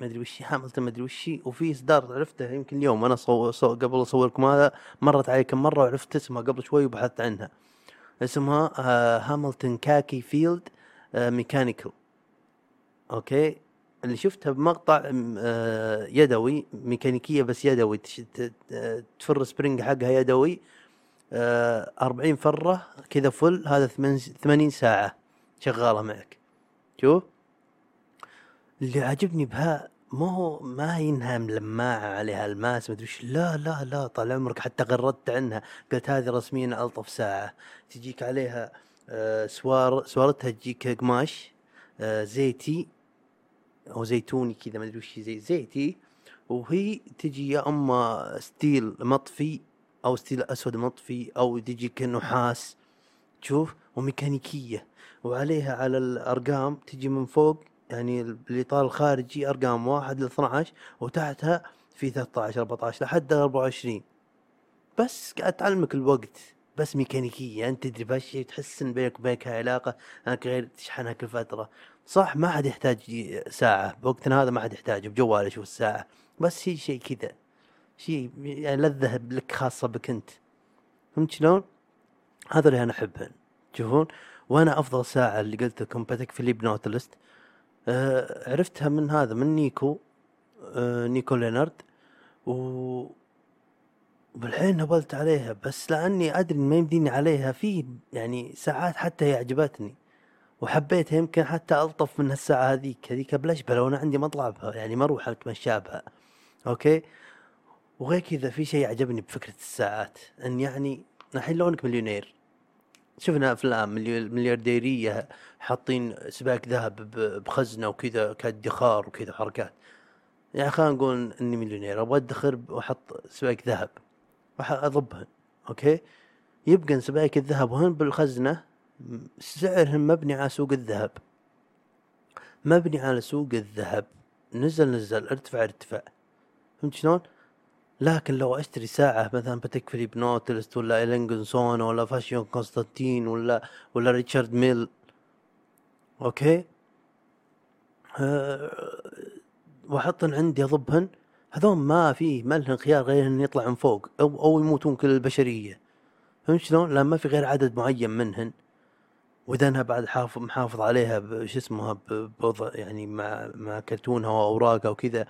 ما أدري وش هاملتون ما أدري وش وفي إصدار عرفته يمكن اليوم أنا صو... صو... قبل اصوركم هذا مرت علي كم مرة وعرفت اسمها قبل شوي وبحثت عنها. اسمها آه Hamilton Khaki Field آه Mechanical أوكي؟ اللي شفتها بمقطع آه يدوي ميكانيكية بس يدوي تش... ت- تفر spring حقها يدوي آه 40 فرة كذا full هذا 80 ساعة شغالة معك. شوف. اللي عجبني بها ما هو ما إنها ملماعة عليها الماس مدري وش. لا لا لا طال عمرك حتى غردت عنها. قلت هذه رسميا ألطف ساعة. تجيك عليها آه، سوار سوارتها تجيك قماش آه، زيتي أو زيتوني كذا ما أدري وش هي، زي زيتي. وهي تجي يا أما steel مطفي أو steel أسود مطفي أو تجيك نحاس. تشوف وميكانيكية. وعليها على الأرقام تجي من فوق يعني الإطار الخارجي أرقام واحد ل 12 وتحتها في 13 14 لحد 24 بس قاعد تعلمك الوقت بس ميكانيكية أنت تدري بهالشيء تحس ان بينك وبينك علاقة انك غير تشحنها كل فترة. صح ما حد يحتاج ساعة بوقتنا هذا ما حد يحتاج بجواله يشوف الساعة. بس هي شيء كذا شيء يعني لذة لك خاصة بك أنت. فهمت شلون؟ هذا اللي أنا احبهن تشوفون؟ وأنا أفضل ساعة اللي قلت لكم باتيك فيليب نوتلست آه عرفتها من هذا من نيكو آه نيكو لينارد. و وبالحين نبلت عليها بس لأني أدري ما يمديني عليها. في يعني ساعات حتى هي عجبتني وحبيتها يمكن حتى ألطف من هالساعة هذيك هذيك بلشبه وأنا عندي مطلع بها يعني ما أروح اتمشى بها أوكي؟ وغير كذا في شيء عجبني بفكرة الساعات إن يعني الحين لو انك مليونير. شفنا أفلام مليارديرية حاطين سبايك ذهب بخزنة وكذا كادخار وكذا حركات. يعني خلينا نقول إني مليونير أبغى أدخر وأحط سبايك ذهب راح اضبهن أوكي؟ يبقى إن سبايك الذهب وهن بالخزنة م- سعرهن مبني على سوق الذهب. مبني على سوق الذهب. نزل نزل ارتفع ارتفع. فهمت شلون؟ لكن لو أشتري ساعة مثلا باتيك فيليب نوتيلوس ولا إلينجنسون ولا فاشيرون كونستانتين ولا ولا ريتشارد ميل أوكي؟ أه واحطن عندي أضبهن. هذول ما في ما لهن خيار غير ان يطلع من فوق أو أو يموتون كل البشرية. فهمت شلون؟ لأن ما في غير عدد معين منهن. وإذا انها بعد حافظ محافظ عليها بش اسمها بوضع يعني مع مع كرتونها وأوراقها وكذا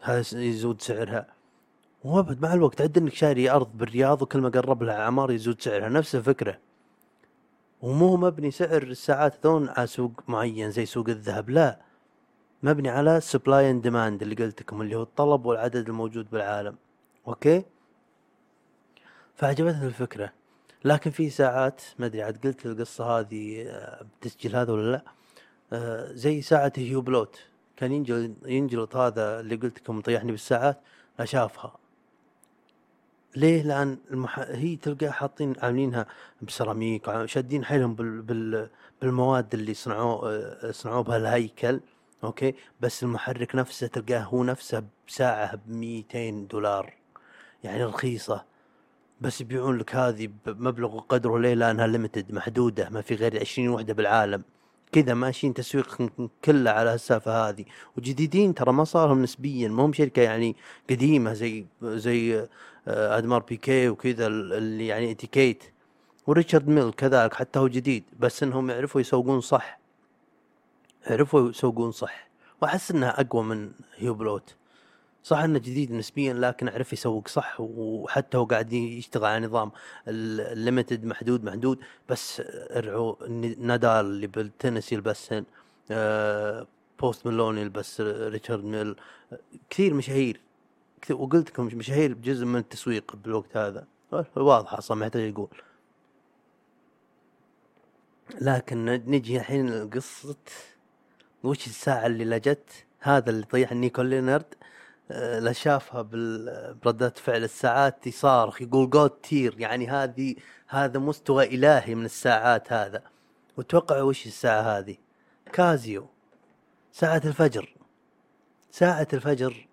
هذا يزود سعرها. وابد مع الوقت عد إنك شاري أرض بالرياض وكل ما قرب لها عمار يزود سعرها. نفس الفكرة. ومو مبني سعر الساعات ذون على سوق معين زي سوق الذهب لا. مبني على supply and demand اللي قلت لكم اللي هو الطلب والعدد الموجود بالعالم. أوكي؟ فعجبتني الفكرة. لكن في ساعات ما أدري عاد قلت القصة هذه آه، بالتسجيل هذا ولا لا؟ آه، زي ساعة هوبلوت كان ينجل ينجلط هذا اللي قلت لكم طيحني بالساعات لا شافها ليه؟ لأن المح... هي تلقى حاطين عاملينها بسيراميك شادين حيلهم بال... بال... بالمواد اللي صنعوه آه، صنعوه بها الهيكل أوكي؟ بس المحرك نفسه تلقاه هو نفسه بساعة ب 200 دولار يعني رخيصة. بس يبيعون لك هذه بمبلغ وقدره ليه؟ لأنها ليمتد محدودة ما في غير 20 وحدة بالعالم. كذا ماشيين تسويق كله على السالفة هذه. وجديدين ترى ما صارهم نسبيا ما هم شركة يعني قديمة زي زي آه، آدمار بيكي وكذا اللي يعني اتيكيت وريتشارد ميل كذلك حتى هو جديد بس إنهم يعرفوا يسوقون صح. عرفوا يسوقون صح. وأحس إنها أقوى من Hublot. صح إنه جديد نسبيا لكن عرف يسوق صح وحتى هو قاعد يشتغل على نظام ال limited محدود محدود. بس رافا نادال اللي بالتنس يلبسهن آه Post Malone يلبس Richard Mille. كثير مشاهير وقلت لكم مشاهير جزء من التسويق بالوقت هذا. واضح أصلا ما يحتاج يقول. لكن نجي الحين لقصة وش الساعة اللي لجت هذا اللي طيح Nico Leonard. آه، لا شافها بردات فعل الساعات يصارخ يقول God tier. يعني هذه هذا مستوى إلهي من الساعات هذا. وتوقع وش الساعة هذه؟ Casio. ساعة الفجر. ساعة الفجر.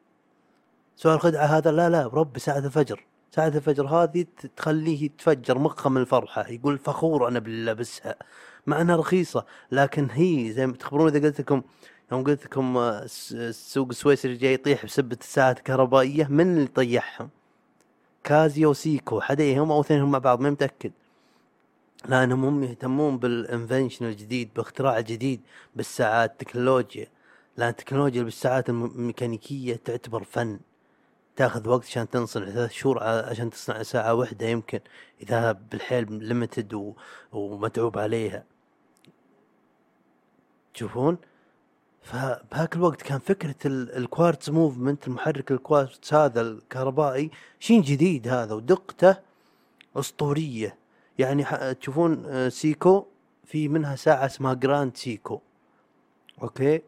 سؤال خدعة هذا؟ لا لا ربي ساعة الفجر. ساعة الفجر هذه تخليه يتفجر مخه من الفرحة. يقول فخور أنا باللي لابسها. مع أنها رخيصة. لكن هي زي ما تخبرون إذا قلت لكم يوم قلت لكم آه، السوق السويسري جاي يطيح بسبة الساعات الكهربائية من اللي طيحهم Casio و Seiko حديهم أو اثنينهم مع بعض ما متأكد. لأنهم هم يهتمون بال invention الجديد باختراع الجديد بالساعات التكنولوجيا لأن التكنولوجيا بالساعات الميكانيكية تعتبر فن. تاخذ وقت عشان تنصنع ثلاث شهور عشان تصنع ساعة واحدة يمكن إذا بالحيل limited ومتعوب عليها. تشوفون؟ فبهاك الوقت كان فكرة ال quartz movement المحرك الكوارتز هذا الكهربائي شيء جديد هذا ودقته أسطورية. يعني تشوفون آه، Seiko في منها ساعة اسمها Grand Seiko. okay؟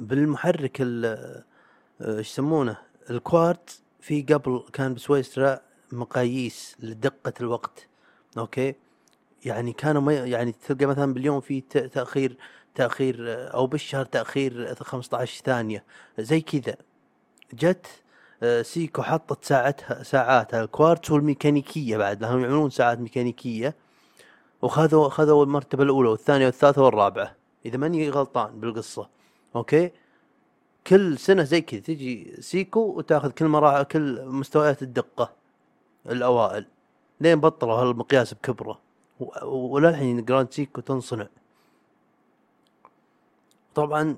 بالمحرك آه، إيش يسمونه؟ الكوارتز في قبل كان بسويسرا مقاييس لدقة الوقت. okay؟ يعني كانوا ما يعني تلقى مثلا باليوم في تأخير تأخير أو بالشهر تأخير 15 ثانية. زي كذا. جت آه، Seiko حطت ساعتها ساعاتها الكوارتز والميكانيكية بعد. لانهم يعملون ساعات ميكانيكية. وخذوا خذوا المرتبة الأولى والثانية والثالثة والرابعة. إذا ماني غلطان بالقصة. okay؟ كل سنة زي كذا. تجي Seiko وتاخذ كل مراحل كل مستويات الدقة الأوائل. لين بطلوا هالمقياس بكبره. وللحين Grand Seiko تنصنع. طبعا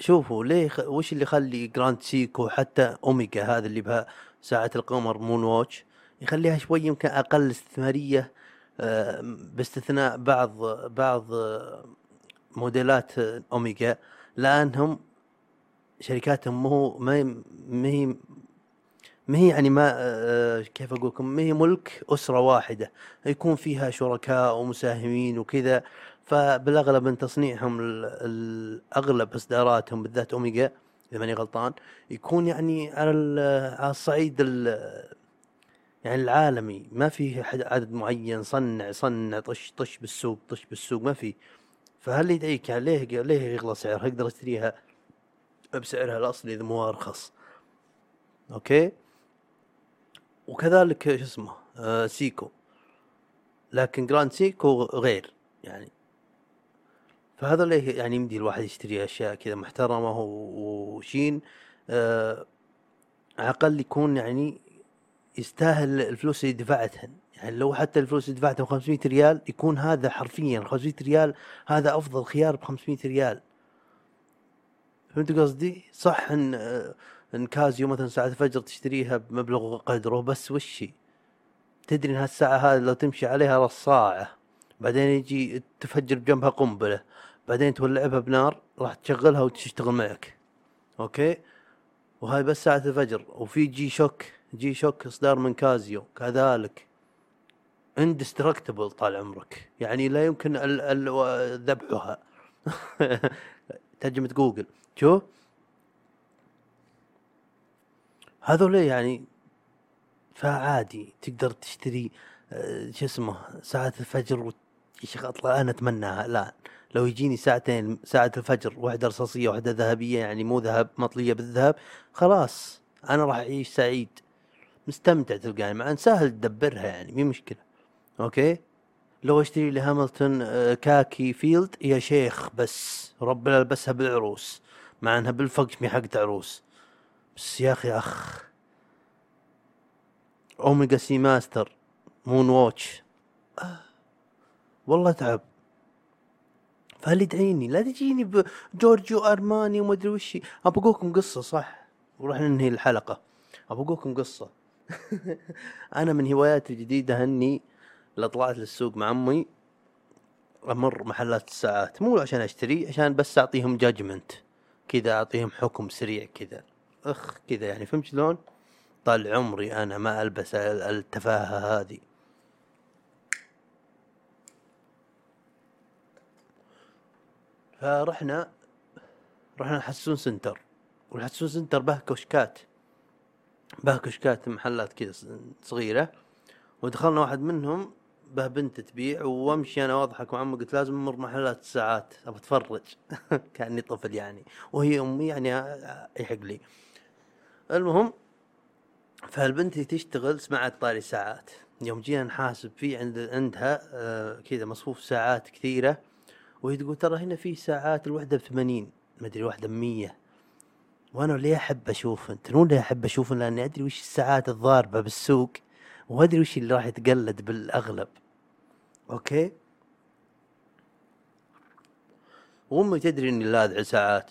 شوفوا ليه. وش اللي يخلي Grand Seiko حتى أوميجا هذا اللي بها ساعة القمر Moonwatch يخليها شوي يمكن أقل استثمارية آه، باستثناء بعض بعض موديلات أوميجا لأنهم شركاتهم مو ما هي ما هي يعني ما آه، كيف أقول لكم ما هي ملك أسرة واحدة يكون فيها شركاء ومساهمين وكذا فبالأغلب من تصنيعهم الأغلب إصداراتهم بالذات أوميجا إذا ماني غلطان يكون يعني على على الصعيد يعني العالمي. ما في عدد معين صنع صنع طش طش بالسوق طش بالسوق ما في فهل يدعيك يعني ليه ليه يغلى سعرها أقدر أشتريها بسعرها الأصلي إذا مو أرخص. okay؟ وكذلك شو اسمه آه Seiko. لكن Grand Seiko غير. يعني فهذا ليه يعني يمدي الواحد يشتري أشياء كذا محترمة وشين آه أقل يكون يعني يستاهل الفلوس اللي دفعتهن. يعني لو حتى الفلوس اللي دفعتها 500 ريال يكون هذا حرفيا 500 ريال هذا أفضل خيار ب 500 ريال. فهمت قصدي؟ صح إن آه، إن كازيو مثلا ساعة الفجر تشتريها بمبلغ قدره بس وشي؟ تدري إن هالساعة هذه لو تمشي عليها رصاعة بعدين يجي تفجر بجنبها قنبلة. بعدين تولعها بنار راح تشغلها وتشتغل معك. okay؟ وهاي بس ساعة الفجر. وفي G-Shock G-Shock إصدار من Casio كذلك. indestructible طال عمرك. يعني لا يمكن ذبحها. ترجمة جوجل. شوف هذول يعني فعادي. تقدر تشتري آه، شو اسمه ساعة الفجر أطلع أنا اتمناها الان لو يجيني ساعتين ساعة الفجر واحدة رصاصية واحدة ذهبية يعني مو ذهب مطلية بالذهب خلاص أنا راح أعيش سعيد. مستمتع تلقاني مع ان سهل تدبرها يعني مي مشكلة. okay؟ لو أشتري لي هاملتون آه، Khaki Field يا شيخ بس. ربنا البسها بالعروس. مع إنها بالفقش مي حقت عروس. بس يا أخي أخ. Omega Seamaster Moonwatch. آه. والله تعب. فهل يدعيني لا تجيني ب Giorgio Armani وما أدري وش ابى اقولكم قصة صح؟ وراح ننهي الحلقة. ابى اقولكم قصة. أنا من هواياتي الجديدة اني لو طلعت للسوق مع أمي أمر محلات الساعات. مو عشان أشتري عشان بس أعطيهم judgment كذا أعطيهم حكم سريع كذا. أخ كذا يعني فهمت شلون؟ طال عمري أنا ما ألبس ال- التفاهة هذه. فرحنا رحنا حسون سنتر. والحسون سنتر به كشكات به كشكات محلات كذا صغيرة. ودخلنا واحد منهم به بنت تبيع. وامشي أنا وأضحك مع امي قلت لازم أمر محلات الساعات ابى أتفرج. كأني طفل يعني. وهي أمي يعني ع- يحق لي. المهم فالبنت تشتغل سمعت طاري ساعات. يوم جينا نحاسب فيه عند عندها آه كذا مصفوف ساعات كثيرة. وهي تقول ترى هنا في ساعات الوحدة بثمانين مدري الوحدة بمية. وأنا ليه أحب أشوف انت مو ليه أحب أشوف لأني أدري وش الساعات الضاربة بالسوق وأدري وش اللي راح يتقلد بالأغلب. أوكي؟ وأمي تدري إني لاذع ساعات.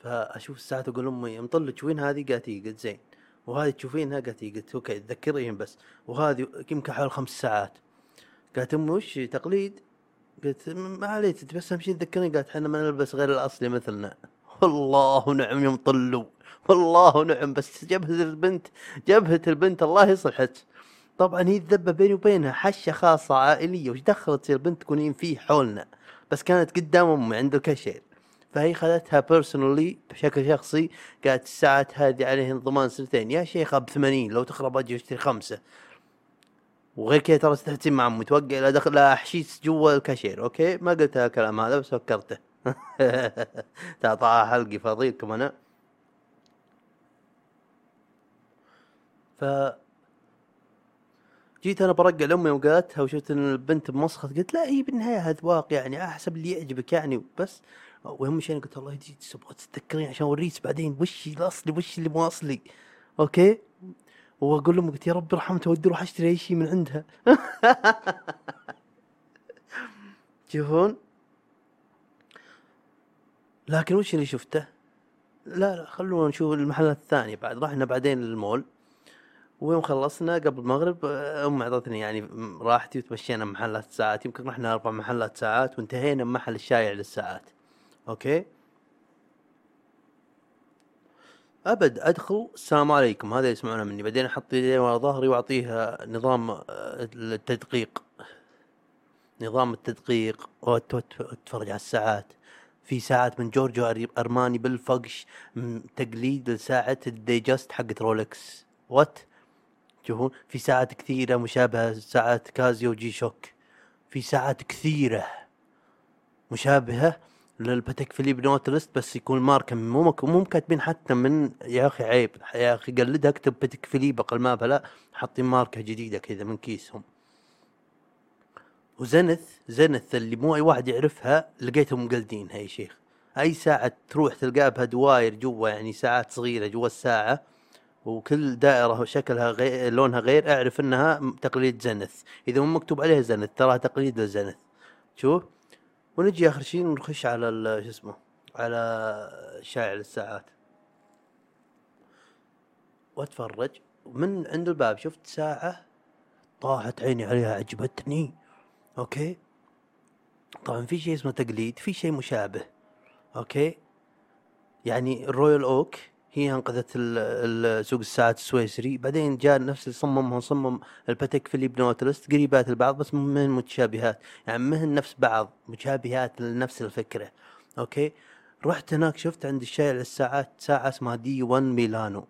فأشوف الساعات أقول أمي مطلج وين هذه؟ قالت إي. قلت زين. وهذه تشوفينها؟ قالت إي. قلت أوكي تذكرين بس. وهذه يمكن حوالي خمس ساعات. قالت أمي وش تقليد؟ قلت "م- ما عليك بس أهم شيء تذكرني. قالت إحنا ما نلبس غير الأصلي مثلنا. والله نعم يوم طلوا. والله نعم بس جبهة البنت جبهة البنت الله يصلحك. طبعا هي الذبة بيني وبينها حشة خاصة عائلية وش دخلت البنت تكونين فيه حولنا. بس كانت قدام أمي عند الكاشير. فهي خذتها بيرسونالي بشكل شخصي. قالت الساعات هذه عليهن ضمان سنتين. يا شيخة ب 80 لو تخرب أجي أشتري خمسة. وغير كذا ترى استحسن مع امي توقع لا دخل لا احشيش جوا الكاشير أوكي؟ ما قلت الكلام هذا بس فكرته. تعطاها حلقي فاضيلكم أنا. ف جيت أنا برقع لأمي وقالتها وشفت إن البنت بمسخط قلت لا هي بالنهاية اذواق يعني احسب اللي يعجبك يعني بس واهم شيء أنا قلت والله يجي تبغى تتذكرين عشان أوريك بعدين وش الاصلي وش اللي مو أصلي؟ أوكي؟ وأقول لهم قلت يا رب ارحمته ودي أروح أشتري أي شيء من عندها. تشوفون لكن وش اللي شفته؟ لا لا خلونا نشوف المحلات الثانية بعد. رحنا بعدين للمول. ويوم خلصنا قبل المغرب أمي أعطتني يعني راحتي وتمشينا محلات ساعات. يمكن رحنا أربع محلات ساعات وانتهينا محل الشايع للساعات. أوكي؟ أبد أدخل السلام عليكم. هذا يسمعونه مني. بعدين أحط يدي ورا ظهري واعطيها نظام آه، التدقيق. نظام التدقيق. واتفرج على الساعات. في ساعات من جورجيو أري- أرماني بالـ fake تقليد لساعة الديت جست حقت رولكس. وتشوفون في ساعات كثيرة مشابهة ساعات كازيو جي شوك. في ساعات كثيرة مشابهة للباتيك فيليب نوتيلوس بس يكون ماركة مو مو كاتبين حتى من يا أخي عيب. يا أخي قلدها اكتب باتيك فيليب أقل ما بلا حاطين ماركة جديدة كذا من كيسهم. وزنث زنث اللي مو أي واحد يعرفها لقيتهم مقلدينها يا شيخ. أي ساعة تروح تلقاها بها دواير جوا يعني ساعات صغيرة جوا الساعة وكل دائرة شكلها غير لونها غير أعرف إنها تقليد زنث إذا مو مكتوب عليها زنث تراها تقليد للزنث شوف. ونجي آخر شيء نخش على شو اسمه على شائع للساعات. واتفرج. من عند الباب شفت ساعة طاحت عيني عليها عجبتني. okay؟ طبعا في شيء اسمه تقليد في شيء مشابه. okay؟ يعني الرويال اوك هي انقذت سوق الساعات السويسري بعدين جاء نفس اللي صممها صمم الباتيك فيليب نوتيلوس قريبات البعض بس مهن متشابهات يعني مهن نفس بعض مشابهات لنفس الفكرة okay رحت هناك شفت عند الشارع للساعات ساعة اسمها دي 1 ميلانو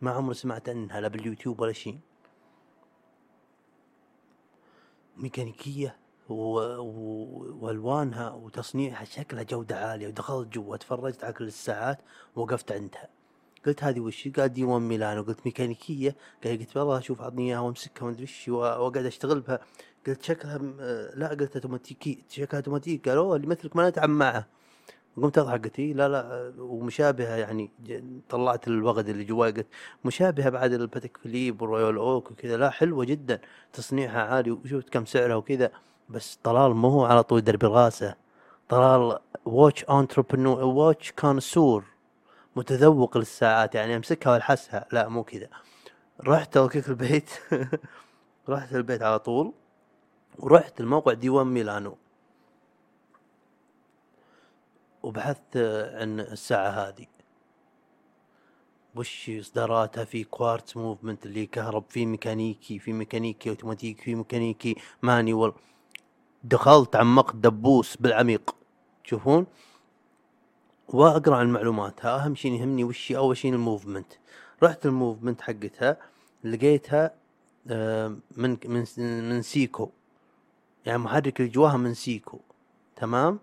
ما عمري سمعت عنها لا باليوتيوب ولا شيء. و... والوانها وتصنيعها شكلها جودة عالية ودخلت جوا تفرجت على كل الساعات ووقفت عندها قلت هذه وش قال دي 1 ميلانو قلت ميكانيكية. قال قلت والله أشوف أعطني إياها وأمسكها ومدري و- واقعد أشتغل بها. قلت شكلها لا قلت أوتوماتيكي شكلها اوتوماتيك قال أوه اللي مثلك ما نتعب معه. قمت أضحك قلت إيه لا لا ومشابهة يعني طلعت الوغد اللي جواي قلت مشابهة بعد الباتيك فيليب والرويال أوك وكذا. لا حلوة جدا تصنيعها عالي وشفت كم سعرها وكذا. بس طلال مو على طول درب الغاسه طلال واتش انتربرنور واتش كونسور متذوق للساعات يعني أمسكها وألحسها. لا مو كذا. رحت اوكيك البيت. رحت البيت على طول. ورحت الموقع دي ون ميلانو. وبحثت عن الساعة هذه. وش إصداراتها؟ في quartz movement اللي كهرب في ميكانيكي في ميكانيكي أوتوماتيكي في ميكانيكي manual. دخلت عمقت دبوس بالعميق. تشوفون؟ واقرأ عن المعلومات. ها أهم شيء يهمني وش أول شيء ال movement. رحت ال movement حقتها لقيتها من من من سيكو. يعني محرك اللي جواها من سيكو. تمام؟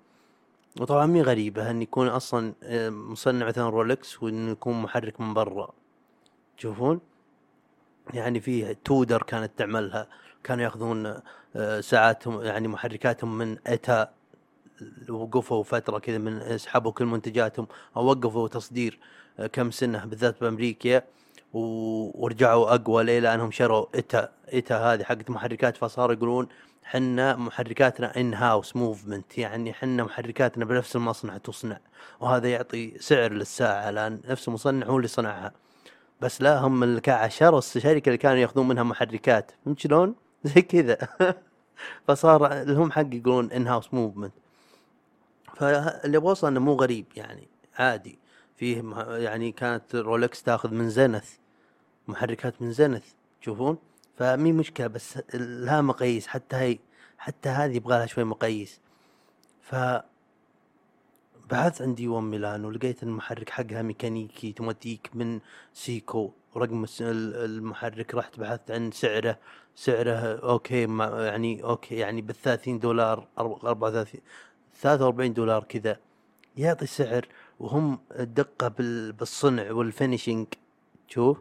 وطبعا مي غريبة إن يكون أصلا مصنع مثلا رولكس وانه يكون محرك من برا. تشوفون؟ يعني فيه تودر كانت تعملها. كانوا يأخذون آه، ساعاتهم يعني محركاتهم من إيتا. وقفوا فترة كذا من سحبوا كل منتجاتهم أو وقفوا تصدير آه، كم سنة بالذات بأمريكا ورجعوا أقوى ليه؟ لأنهم شروا إيتا إيتا هذه حقت محركات فصاروا يقولون حنا محركاتنا in-house movement يعني حنا محركاتنا بنفس المصنع تصنع. وهذا يعطي سعر للساعة لأن نفس المصنع هو اللي صنعها. بس لا هم شروا الشركة اللي كانوا ياخذون منها محركات. فهمت شلون؟ زي كذا. فصار لهم حق يقولون in-house movement فاللي بوصل إنه مو غريب يعني عادي. فيه يعني كانت رولكس تاخذ من زنث محركات من زنث تشوفون؟ فمي مشكلة بس لها مقاييس حتى هي حتى هذه يبغى لها شوي مقاييس. ف بحثت عن دي ون ميلانو لقيت المحرك حقها ميكانيكي اوتوماتيك من سيكو رقم المحرك رحت بحثت عن سعره سعره okay يعني okay يعني بالثلاثين دولار أربعة وثلاثين ثلاثة وأربعين دولار كذا يعطي سعر وهم الدقة بال- بالصنع وال finishing شوف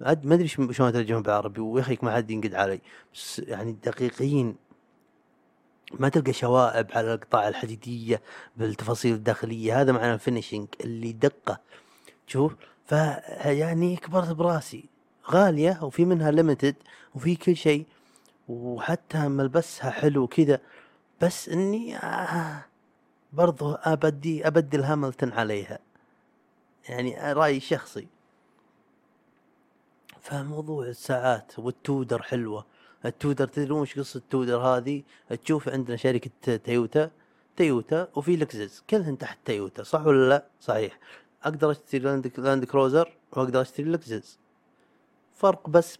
ما أدري شلون اترجمها بالعربي ويا اخيك ما حد ينقد علي بس يعني دقيقين. ما تلقى شوائب على القطع الحديدية بالتفاصيل الداخلية هذا معنى ال finishing اللي دقة. شوف ف يعني كبرت براسي. غالية وفي منها limited وفي كل شيء وحتى ملبسها حلو كذا بس إني آه برضو ابدي أبدل هاملتون عليها. يعني رأيي شخصي. فموضوع الساعات والتودر حلوة. التودر تدرون وش قصة التودر هذه؟ تشوف عندنا شركة تويوتا تويوتا وفي لكزس. كلهن تحت تويوتا صح ولا لا؟ صحيح. أقدر أشتري لاند كروزر وأقدر أشتري لكزس. فرق بس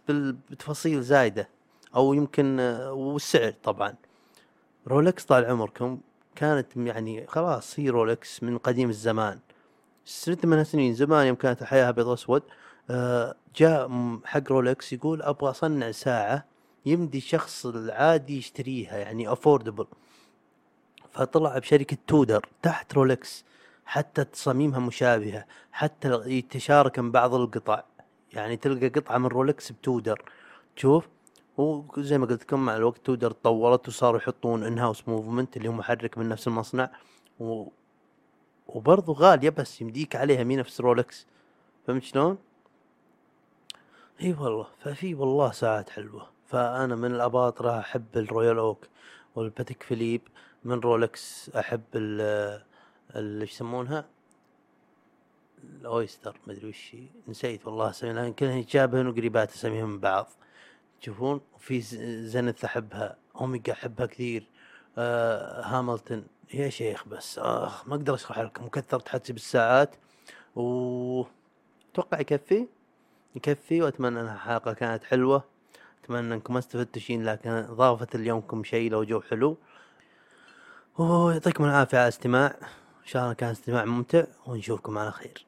بتفاصيل زايدة. أو يمكن والسعر طبعا. رولكس طال عمركم كانت يعني خلاص هي رولكس من قديم الزمان. سنة من سنين زمان يوم كانت الحياة أبيض وأسود آه، جاء حق رولكس يقول أبغى أصنع ساعة يمدي الشخص العادي يشتريها يعني affordable فطلع بشركة تودر تحت رولكس حتى تصاميمها مشابهة حتى يتشاركن بعض القطع. يعني تلقى قطعة من رولكس بتودر. تشوف وزي ما قلت لكم مع الوقت تودر تطورت وصاروا يحطون in-house movement اللي هو محرك من نفس المصنع. و... وبرضه غالية بس يمديك عليها مي نفس رولكس فهمت شلون؟ إي والله. ففي والله ساعات حلوة. فأنا من الأباطرة أحب الرويال أوك والباتيك فيليب من رولكس أحب ال ال- إيش يسمونها؟ الأويستر مدري وش نسيت والله اساميها لكن كلهن يتشابهن وقريبات أساميهم من بعض. تشوفون وفي ز- زنث أحبها أوميجا أحبها كثير آه هاملتون. يا شيخ بس آخ ما أقدر أشرح لكم وكثرت تحسب الساعات و أتوقع يكفي يكفي وأتمنى أنها حلقة كانت حلوة. أتمنى أنكم ما استفدتوا لكن ضافت اليومكم شيء لو جو حلو. ويعطيكم العافية على الاستماع. إن شاء الله كان استماع ممتع ونشوفكم على خير.